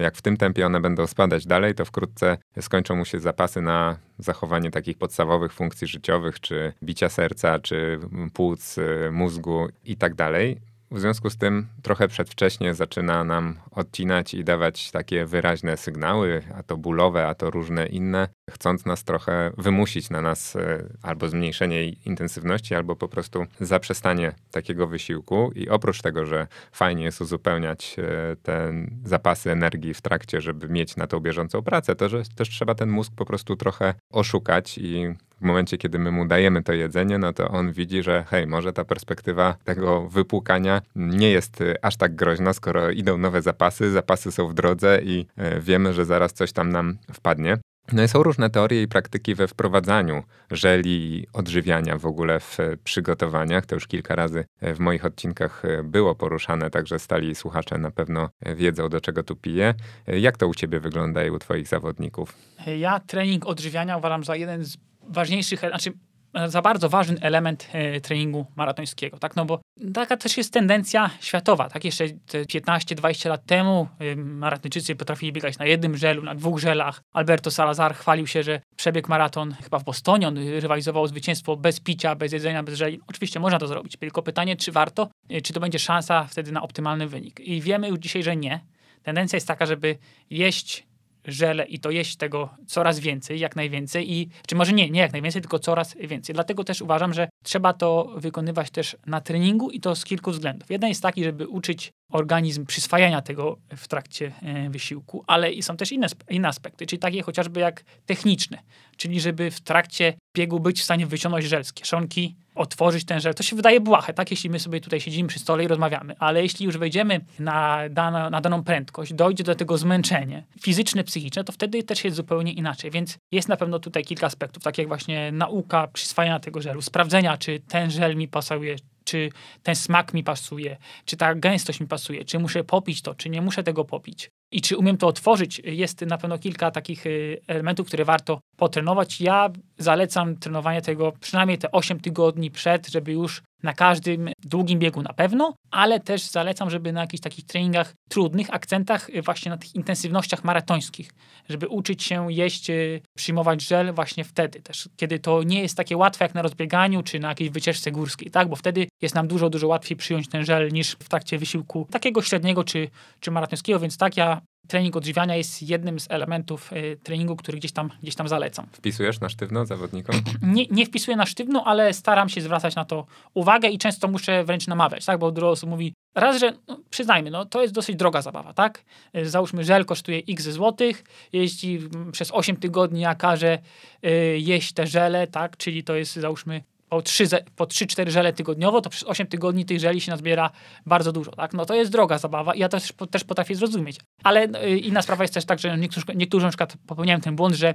jak w tym tempie one będą spadać dalej, to wkrótce skończą mu się zapasy na zachowanie takich podstawowych funkcji życiowych, czy bicia serca, czy płuc, y, mózgu i tak dalej. W związku z tym trochę przedwcześnie zaczyna nam odcinać i dawać takie wyraźne sygnały, a to bólowe, a to różne inne, chcąc nas trochę wymusić na nas e, albo zmniejszenie intensywności, albo po prostu zaprzestanie takiego wysiłku. I oprócz tego, że fajnie jest uzupełniać e, te zapasy energii w trakcie, żeby mieć na tą bieżącą pracę, to że też trzeba ten mózg po prostu trochę oszukać i w momencie, kiedy my mu dajemy to jedzenie, no to on widzi, że hej, może ta perspektywa tego wypłukania nie jest y, aż tak groźna, skoro idą nowe zapasy, zapasy są w drodze i y, wiemy, że zaraz coś tam nam wpadnie. No i są różne teorie i praktyki we wprowadzaniu żeli odżywiania w ogóle w e, przygotowaniach. To już kilka razy w moich odcinkach było poruszane, także stali słuchacze na pewno wiedzą, do czego tu piję. Jak to u ciebie wygląda i u twoich zawodników? Ja trening odżywiania uważam za jeden z ważniejszych, znaczy za bardzo ważny element e, treningu maratońskiego, tak? No bo taka też jest tendencja światowa, tak? Jeszcze te 15-20 lat temu e, maratończycy potrafili biegać na jednym żelu, na dwóch żelach. Alberto Salazar chwalił się, że przebiegł maraton chyba w Bostonie, on rywalizował zwycięstwo bez picia, bez jedzenia, bez żeli. Oczywiście można to zrobić, tylko pytanie, czy warto, e, czy to będzie szansa wtedy na optymalny wynik. I wiemy już dzisiaj, że nie. Tendencja jest taka, żeby jeść żele i to jeść tego coraz więcej, jak najwięcej i, czy może nie, nie jak najwięcej, tylko coraz więcej. Dlatego też uważam, że trzeba to wykonywać też na treningu i to z kilku względów. Jeden jest taki, żeby uczyć organizm przyswajania tego w trakcie e, wysiłku, ale są też inne, inne aspekty, czyli takie chociażby jak techniczne, czyli żeby w trakcie biegu być w stanie wyciągnąć żel z kieszonki, otworzyć ten żel. To się wydaje błahe, tak? Jeśli my sobie tutaj siedzimy przy stole i rozmawiamy, ale jeśli już wejdziemy na, dana, na daną prędkość, dojdzie do tego zmęczenie fizyczne, psychiczne, to wtedy też jest zupełnie inaczej. Więc jest na pewno tutaj kilka aspektów, tak jak właśnie nauka przyswajania tego żelu, sprawdzenia, czy ten żel mi pasuje, czy ten smak mi pasuje, czy ta gęstość mi pasuje, czy muszę popić to, czy nie muszę tego popić i czy umiem to otworzyć. Jest na pewno kilka takich y, elementów, które warto potrenować. Ja zalecam trenowanie tego przynajmniej te 8 tygodni przed, żeby już na każdym długim biegu na pewno, ale też zalecam, żeby na jakichś takich treningach trudnych, akcentach y, właśnie na tych intensywnościach maratońskich, żeby uczyć się jeść, y, przyjmować żel właśnie wtedy też, kiedy to nie jest takie łatwe jak na rozbieganiu czy na jakiejś wycieczce górskiej, tak? Bo wtedy jest nam dużo, dużo łatwiej przyjąć ten żel niż w trakcie wysiłku takiego średniego czy, czy maratońskiego, więc tak ja trening odżywiania jest jednym z elementów y, treningu, który gdzieś tam, gdzieś tam zalecam. Wpisujesz na sztywno zawodnikom? Nie, nie wpisuję na sztywno, ale staram się zwracać na to uwagę i często muszę wręcz namawiać, tak? Bo dużo osób mówi, raz, że no, przyznajmy, no, to jest dosyć droga zabawa, tak? Y, załóżmy, żel kosztuje x złotych, jeśli przez 8 tygodni ja każę y, jeść te żele, tak? Czyli to jest załóżmy po 3-4 żele tygodniowo, to przez 8 tygodni tych żeli się nazbiera bardzo dużo. Tak? No to jest droga zabawa i ja też, też potrafię zrozumieć. Ale y, inna sprawa jest też tak, że niektórzy, niektórzy na przykład popełniają ten błąd, że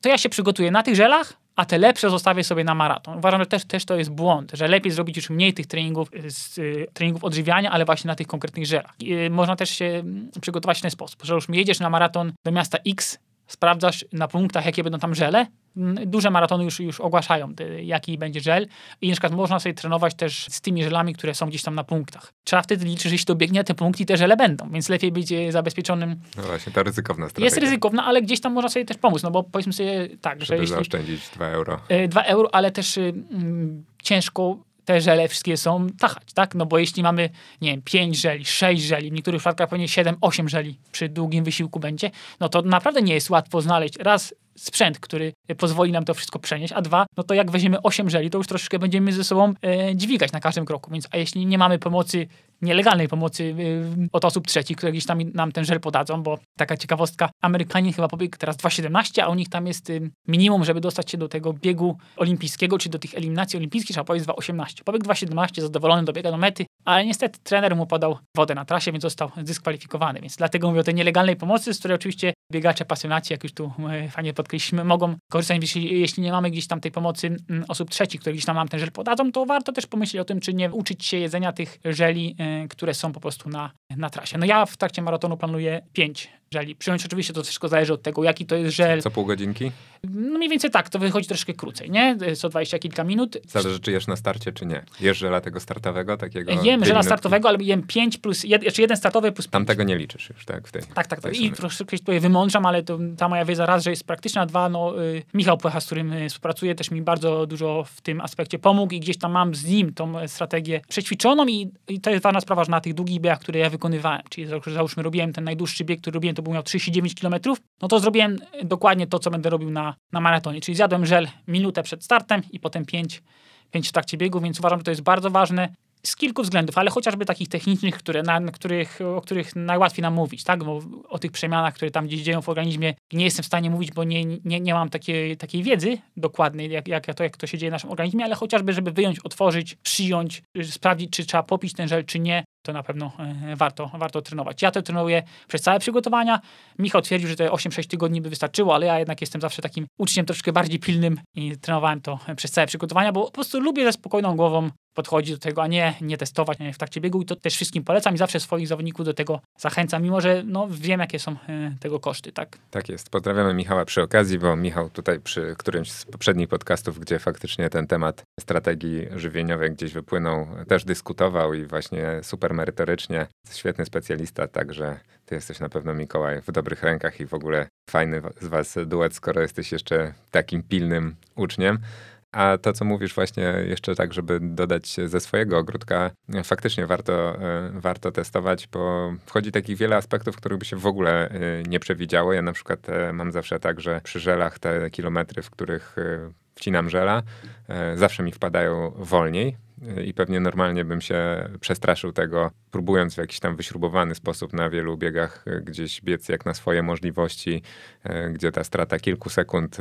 to ja się przygotuję na tych żelach, a te lepsze zostawię sobie na maraton. Uważam, że też, też to jest błąd, że lepiej zrobić już mniej tych treningów, z, y, treningów odżywiania, ale właśnie na tych konkretnych żelach. Y, można też się mm, przygotować w ten sposób, że już jedziesz na maraton do miasta X, sprawdzasz na punktach, jakie będą tam żele. Mm, duże maratony już, już ogłaszają, jaki będzie żel i na przykład można sobie trenować też z tymi żelami, które są gdzieś tam na punktach. Trzeba wtedy liczyć, że jeśli dobiegnie te punkty, te żele będą, więc lepiej być e, zabezpieczonym. No właśnie, to ryzykowna strategia. Jest ryzykowna, ale gdzieś tam można sobie też pomóc, no bo powiedzmy sobie tak, Żeby że jeśli... zaoszczędzić 2 euro. 2 e, euro, ale też mm, ciężko te żele wszystkie są tachać, tak? No bo jeśli mamy, nie wiem, 5 żeli, 6 żeli, w niektórych przypadkach pewnie 7, 8 żeli przy długim wysiłku będzie, no to naprawdę nie jest łatwo znaleźć raz sprzęt, który pozwoli nam to wszystko przenieść, a dwa, no to jak weźmiemy 8 żeli, to już troszeczkę będziemy ze sobą e, dźwigać na każdym kroku, więc a jeśli nie mamy pomocy, nielegalnej pomocy e, od osób trzecich, które gdzieś tam nam ten żel podadzą, bo taka ciekawostka, Amerykanie chyba pobiegł teraz 2,17, a u nich tam jest e, minimum, żeby dostać się do tego biegu olimpijskiego, czy do tych eliminacji olimpijskich, trzeba powiedzieć 2,18. Pobiegł 2,17, zadowolony dobiega do mety, ale niestety trener mu podał wodę na trasie, więc został dyskwalifikowany, więc dlatego mówię o tej nielegalnej pomocy, z której oczywiście biegacze, pasjonaci, jak już tu fajnie podkreśliliśmy, mogą korzystać, jeśli, jeśli nie mamy gdzieś tam tej pomocy mm, osób trzecich, które gdzieś tam nam ten żel podadzą, to warto też pomyśleć o tym, czy nie uczyć się jedzenia tych żeli, e, które są po prostu na, na trasie. No ja w trakcie maratonu planuję pięć żeli. Przyjąć oczywiście to wszystko zależy od tego, jaki to jest żel. Co pół godzinki? No mniej więcej tak, to wychodzi troszkę krócej, nie? Co 20 kilka minut. Zależy, czy jesz na starcie, czy nie. Jesz żela tego startowego, takiego? Jem żela startowego, ale jem 5 plus, jed, znaczy jeden startowy plus 5. Tam tego nie liczysz już, tak? W tej, tak, tak. tak. I troszeczkę tutaj wymądrzam, ale to, ta moja wiedza raz, że jest praktyczna, dwa, no y, Michał Płecha, z którym y, współpracuję, też mi bardzo dużo w tym aspekcie pomógł i gdzieś tam mam z nim tą strategię przećwiczoną i, i to jest ważna sprawa, że na tych długich biegach, które ja wykonywałem, czyli załóżmy robiłem ten najdłuższy bieg, który robiłem, to był miał 39 km, no to zrobiłem dokładnie to, co będę robił na, na maratonie, czyli zjadłem żel minutę przed startem i potem 5, 5 w trakcie biegu, więc uważam, że to jest bardzo ważne z kilku względów, ale chociażby takich technicznych, które, na, których, o których najłatwiej nam mówić, tak? Bo o tych przemianach, które tam gdzieś dzieją w organizmie, nie jestem w stanie mówić, bo nie, nie, nie mam takiej, takiej wiedzy dokładnej, jak, jak, to, jak to się dzieje w naszym organizmie, ale chociażby, żeby wyjąć, otworzyć, przyjąć, sprawdzić, czy trzeba popić ten żel, czy nie, to na pewno e, warto, warto trenować. Ja to trenuję przez całe przygotowania. Michał twierdził, że te 8-6 tygodni by wystarczyło, ale ja jednak jestem zawsze takim uczniem troszkę bardziej pilnym i trenowałem to przez całe przygotowania, bo po prostu lubię ze spokojną głową podchodzi do tego, a nie, nie testować w trakcie biegu i to też wszystkim polecam i zawsze swoich zawodników do tego zachęcam, mimo że no, wiem, jakie są e, tego koszty, tak? Tak jest. Pozdrawiamy Michała przy okazji, bo Michał tutaj przy którymś z poprzednich podcastów, gdzie faktycznie ten temat strategii żywieniowej gdzieś wypłynął, też dyskutował i właśnie super merytorycznie. Świetny specjalista, także ty jesteś na pewno Mikołaj w dobrych rękach i w ogóle fajny z was duet, skoro jesteś jeszcze takim pilnym uczniem. A to, co mówisz właśnie jeszcze tak, żeby dodać ze swojego ogródka, faktycznie warto, e, warto testować, bo wchodzi takich wiele aspektów, których by się w ogóle e, nie przewidziało. Ja na przykład e, mam zawsze tak, że przy żelach te kilometry, w których wcinam żela, zawsze mi wpadają wolniej i pewnie normalnie bym się przestraszył tego, próbując w jakiś tam wyśrubowany sposób na wielu biegach gdzieś biec jak na swoje możliwości, gdzie ta strata kilku sekund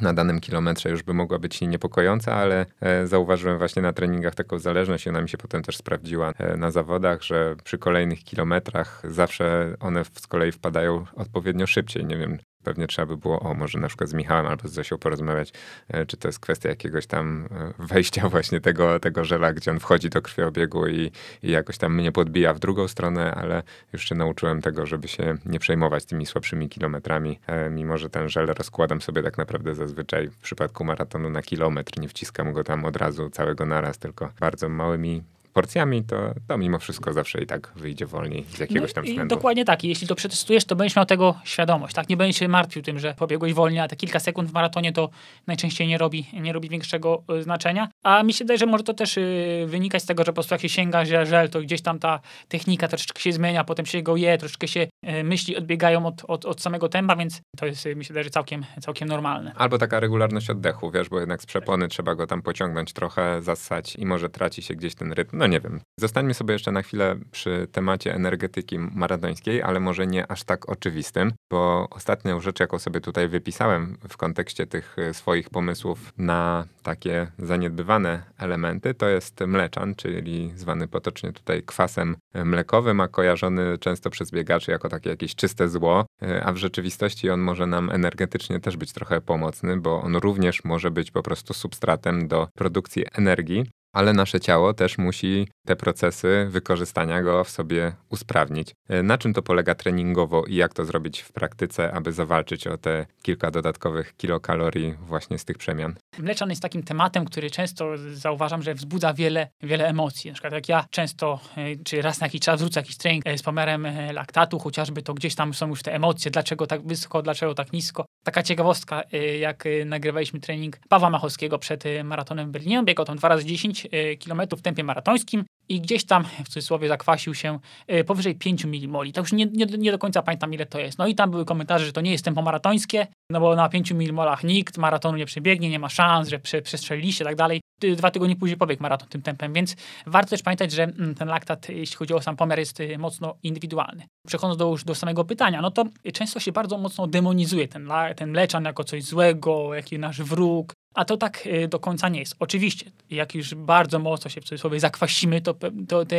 na danym kilometrze już by mogła być niepokojąca, ale zauważyłem właśnie na treningach taką zależność i ona mi się potem też sprawdziła na zawodach, że przy kolejnych kilometrach zawsze one z kolei wpadają odpowiednio szybciej. Nie wiem, pewnie trzeba by było, o może na przykład z Michałem albo z Zosią porozmawiać, e, czy to jest kwestia jakiegoś tam e, wejścia właśnie tego, tego żela, gdzie on wchodzi do krwiobiegu i, i jakoś tam mnie podbija w drugą stronę, ale już się nauczyłem tego, żeby się nie przejmować tymi słabszymi kilometrami, e, mimo że ten żel rozkładam sobie tak naprawdę zazwyczaj w przypadku maratonu na kilometr, nie wciskam go tam od razu całego naraz, tylko bardzo małymi porcjami, to, to mimo wszystko zawsze i tak wyjdzie wolniej z jakiegoś tam no względu. Dokładnie tak. Jeśli to przetestujesz, to będziesz miał tego świadomość. Tak? Nie będziesz się martwił tym, że pobiegłeś wolniej, a te kilka sekund w maratonie to najczęściej nie robi, nie robi większego y, znaczenia. A mi się wydaje, że może to też y, wynikać z tego, że po prostu jak się sięga żel, to gdzieś tam ta technika troszeczkę się zmienia, potem się go je, troszeczkę się y, myśli odbiegają od, od, od samego tempa, więc to jest mi się wydaje, że całkiem, całkiem normalne. Albo taka regularność oddechu, wiesz, bo jednak z przepony trzeba go tam pociągnąć trochę, zassać i może traci się gdzieś ten rytm. No nie wiem. Zostańmy sobie jeszcze na chwilę przy temacie energetyki maratońskiej, ale może nie aż tak oczywistym, bo ostatnią rzecz, jaką sobie tutaj wypisałem w kontekście tych e, swoich pomysłów na takie zaniedbywane elementy, to jest mleczan, czyli zwany potocznie tutaj kwasem mlekowym, a kojarzony często przez biegaczy jako takie jakieś czyste zło, e, a w rzeczywistości on może nam energetycznie też być trochę pomocny, bo on również może być po prostu substratem do produkcji energii, ale nasze ciało też musi te procesy wykorzystania go w sobie usprawnić. E, na czym to polega treningowo i jak to zrobić w praktyce, aby zawalczyć o te kilka dodatkowych kilokalorii właśnie z tych przemian? Mleczan jest takim tematem, który często zauważam, że wzbudza wiele, wiele emocji. Na przykład jak ja często, e, czy raz na jakiś czas wrócę jakiś trening e, z pomiarem laktatu, chociażby to gdzieś tam są już te emocje, dlaczego tak wysoko, dlaczego tak nisko. Taka ciekawostka, jak nagrywaliśmy trening Pawła Machowskiego przed maratonem w Berlinie, biegał tam 2 razy 10 km w tempie maratońskim i gdzieś tam w cudzysłowie zakwasił się e, powyżej 5 milimoli. To już nie, nie, nie, do końca pamiętam ile to jest. No i tam były komentarze, że to nie jest tempo maratońskie, no bo na 5 milimolach nikt maratonu nie przebiegnie, nie ma szans, że prze, i tak dalej. Dwa tygodnie później pobiegł maraton tym tempem, więc warto też pamiętać, że mm, ten laktat, jeśli chodzi o sam pomiar, jest mocno indywidualny. Przechodząc do, już do samego pytania, no to często się bardzo mocno demonizuje ten, ten mleczan jako coś złego, jaki nasz wróg, a to tak y, do końca nie jest. Oczywiście, jak już bardzo mocno się w cudzysłowie zakwasimy, to, to te,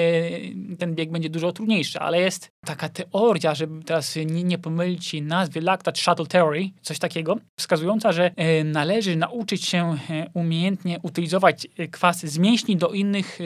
ten bieg będzie dużo trudniejszy, ale jest taka teoria, żeby teraz nie, nie pomylić nazwy Lactate Shuttle Theory, coś takiego, wskazująca, że y, należy nauczyć się y, umiejętnie utylizować kwasy z mięśni do innych,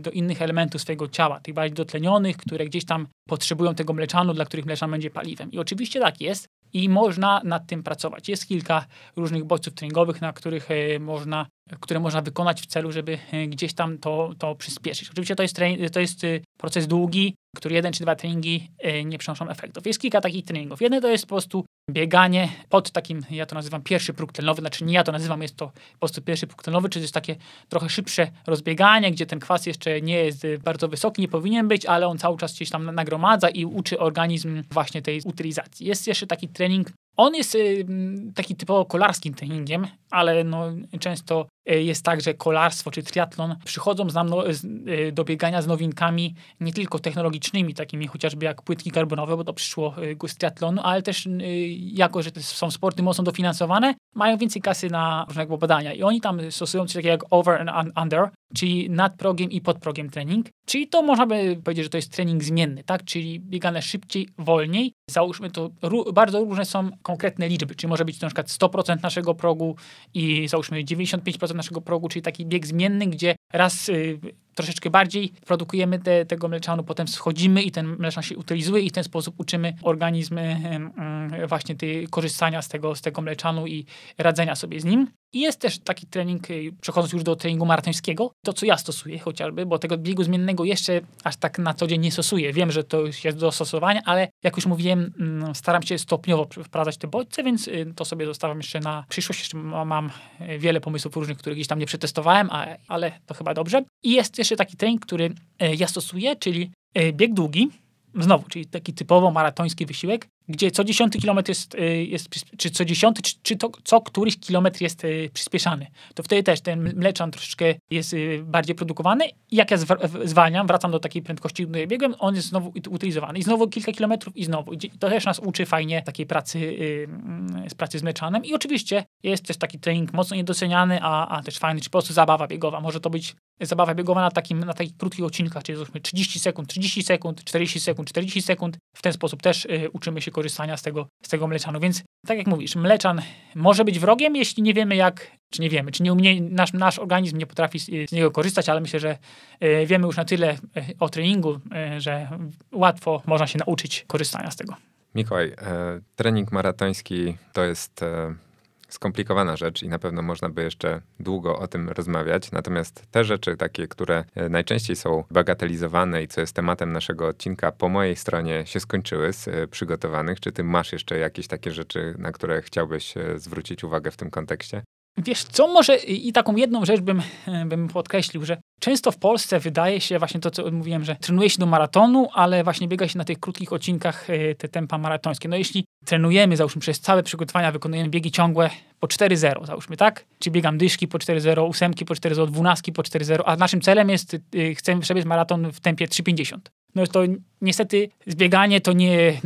do innych elementów swojego ciała, tych bardziej dotlenionych, które gdzieś tam potrzebują tego mleczanu, dla których mleczan będzie paliwem. I oczywiście tak jest, i można nad tym pracować. Jest kilka różnych bodźców treningowych, na których e, można, które można wykonać w celu, żeby e, gdzieś tam to, to przyspieszyć. Oczywiście to jest, to jest e, proces długi, który jeden czy dwa treningi nie przynoszą efektów. Jest kilka takich treningów. Jeden to jest po prostu bieganie pod takim, ja to nazywam pierwszy próg tlenowy, znaczy nie ja to nazywam, jest to po prostu pierwszy próg tlenowy, czyli to jest takie trochę szybsze rozbieganie, gdzie ten kwas jeszcze nie jest bardzo wysoki, nie powinien być, ale on cały czas gdzieś tam nagromadza i uczy organizm właśnie tej utylizacji. Jest jeszcze taki trening on jest y, taki typowo kolarskim treningiem, ale no, często y, jest tak, że kolarstwo czy triatlon przychodzą y, do biegania z nowinkami nie tylko technologicznymi, takimi chociażby jak płytki karbonowe, bo to przyszło z triatlonu, ale też jako, że to są sporty mocno dofinansowane, mają więcej kasy na różnego badania. I oni tam stosują coś takiego jak over and under, czyli nad progiem i pod progiem trening. Czyli to można by powiedzieć, że to jest trening zmienny, tak? Czyli biegane szybciej, wolniej. Załóżmy to, bardzo różne są konkretne liczby, czyli może być to na przykład 100% naszego progu i załóżmy 95% naszego progu, czyli taki bieg zmienny, gdzie raz y, troszeczkę bardziej produkujemy te, tego mleczanu, potem schodzimy i ten mleczan się utylizuje i w ten sposób uczymy organizmy właśnie tej, korzystania z tego, z tego mleczanu i radzenia sobie z nim. I jest też taki trening, y, przechodząc już do treningu maratońskiego, to co ja stosuję chociażby, bo tego biegu zmiennego jeszcze aż tak na co dzień nie stosuję. Wiem, że to jest do stosowania, ale jak już mówiłem, mm, staram się stopniowo wprowadzać te bodźce, więc y, to sobie zostawiam jeszcze na przyszłość. Jeszcze mam y, wiele pomysłów różnych, których gdzieś tam nie przetestowałem, ale to chyba dobrze. I jest jeszcze taki trening, który ja stosuję, czyli bieg długi, znowu, czyli taki typowo maratoński wysiłek, gdzie co dziesiąty kilometr jest, y, jest czy co dziesiąty, czy, czy to, co któryś kilometr jest y, przyspieszany. To wtedy też ten mleczan troszeczkę jest y, bardziej produkowany i jak ja zwalniam, wracam do takiej prędkości, której biegłem, on jest znowu utylizowany. I znowu kilka kilometrów i znowu. I to też nas uczy fajnie takiej pracy z pracy z mleczanem. I oczywiście jest też taki trening mocno niedoceniany, a, a też fajny, czy po prostu zabawa biegowa. Może to być zabawa biegowa na, takim, na takich krótkich odcinkach, czyli 30 sekund, 30 sekund, 40 sekund, 40 sekund. W ten sposób też uczymy się korzystania z tego, z tego mleczanu. Więc tak jak mówisz, mleczan może być wrogiem, jeśli nie wiemy jak, czy nie wiemy, czy nie umie, nasz, nasz organizm nie potrafi z, z niego korzystać, ale myślę, że y, wiemy już na tyle y, o treningu, y, że łatwo można się nauczyć korzystania z tego. Mikołaj, e, trening maratoński to jest e, skomplikowana rzecz i na pewno można by jeszcze długo o tym rozmawiać. Natomiast te rzeczy, takie, które e, najczęściej są bagatelizowane i co jest tematem naszego odcinka, po mojej stronie się skończyły z e, przygotowanych. Czy ty masz jeszcze jakieś takie rzeczy, na które chciałbyś e, zwrócić uwagę w tym kontekście? Wiesz, co może i taką jedną rzecz bym, bym podkreślił, że często w Polsce wydaje się właśnie to, co mówiłem, że trenuje się do maratonu, ale właśnie biega się na tych krótkich odcinkach te tempa maratońskie. No jeśli trenujemy, załóżmy przez całe przygotowania, wykonujemy biegi ciągłe po 4-0, załóżmy, tak? Czy biegam dyszki po 4-0, ósemki po 4-0, dwunastki po 4-0, a naszym celem jest, yy, chcemy przebiec maraton w tempie 3,50. No to niestety zbieganie to nie,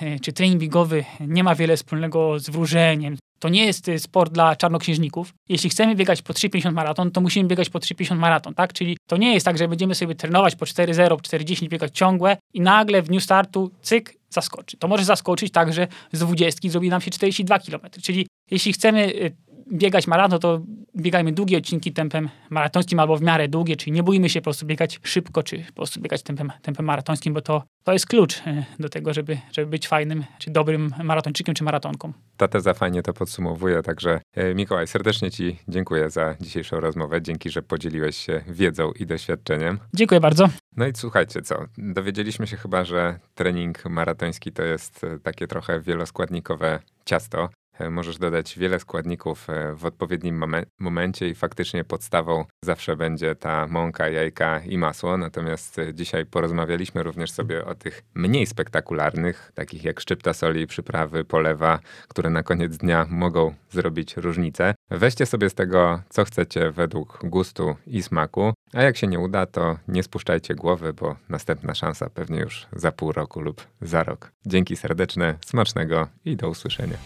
yy, czy trening biegowy nie ma wiele wspólnego z wróżeniem. To nie jest y, sport dla czarnoksiężników. Jeśli chcemy biegać po 3,50 maraton, to musimy biegać po 3,50 maraton, tak? Czyli to nie jest tak, że będziemy sobie trenować po 4,0, 4,10, biegać ciągłe i nagle w dniu startu, cyk, zaskoczy. To może zaskoczyć tak, że z 20 zrobi nam się 42 km. Czyli jeśli chcemy y, biegać maraton, to biegajmy długie odcinki tempem maratońskim albo w miarę długie, czyli nie bójmy się po prostu biegać szybko, czy po prostu biegać tempem, tempem maratońskim, bo to, to jest klucz y, do tego, żeby, żeby być fajnym, czy dobrym maratończykiem, czy maratonką. Ta teza fajnie to podsumowuje, także y, Mikołaj, serdecznie Ci dziękuję za dzisiejszą rozmowę. Dzięki, że podzieliłeś się wiedzą i doświadczeniem. Dziękuję bardzo. No i słuchajcie, co? Dowiedzieliśmy się chyba, że trening maratoński to jest e, takie trochę wieloskładnikowe ciasto. E, możesz dodać wiele składników e, w odpowiednim momencie i faktycznie podstawą zawsze będzie ta mąka, jajka i masło. Natomiast dzisiaj porozmawialiśmy również sobie o tych mniej spektakularnych, takich jak szczypta soli, przyprawy, polewa, które na koniec dnia mogą zrobić różnicę. Weźcie sobie z tego, co chcecie według gustu i smaku, a jak się nie uda, to nie spuszczajcie głowy, bo następna szansa pewnie już za pół roku lub za rok. Dzięki serdeczne, smacznego i do usłyszenia.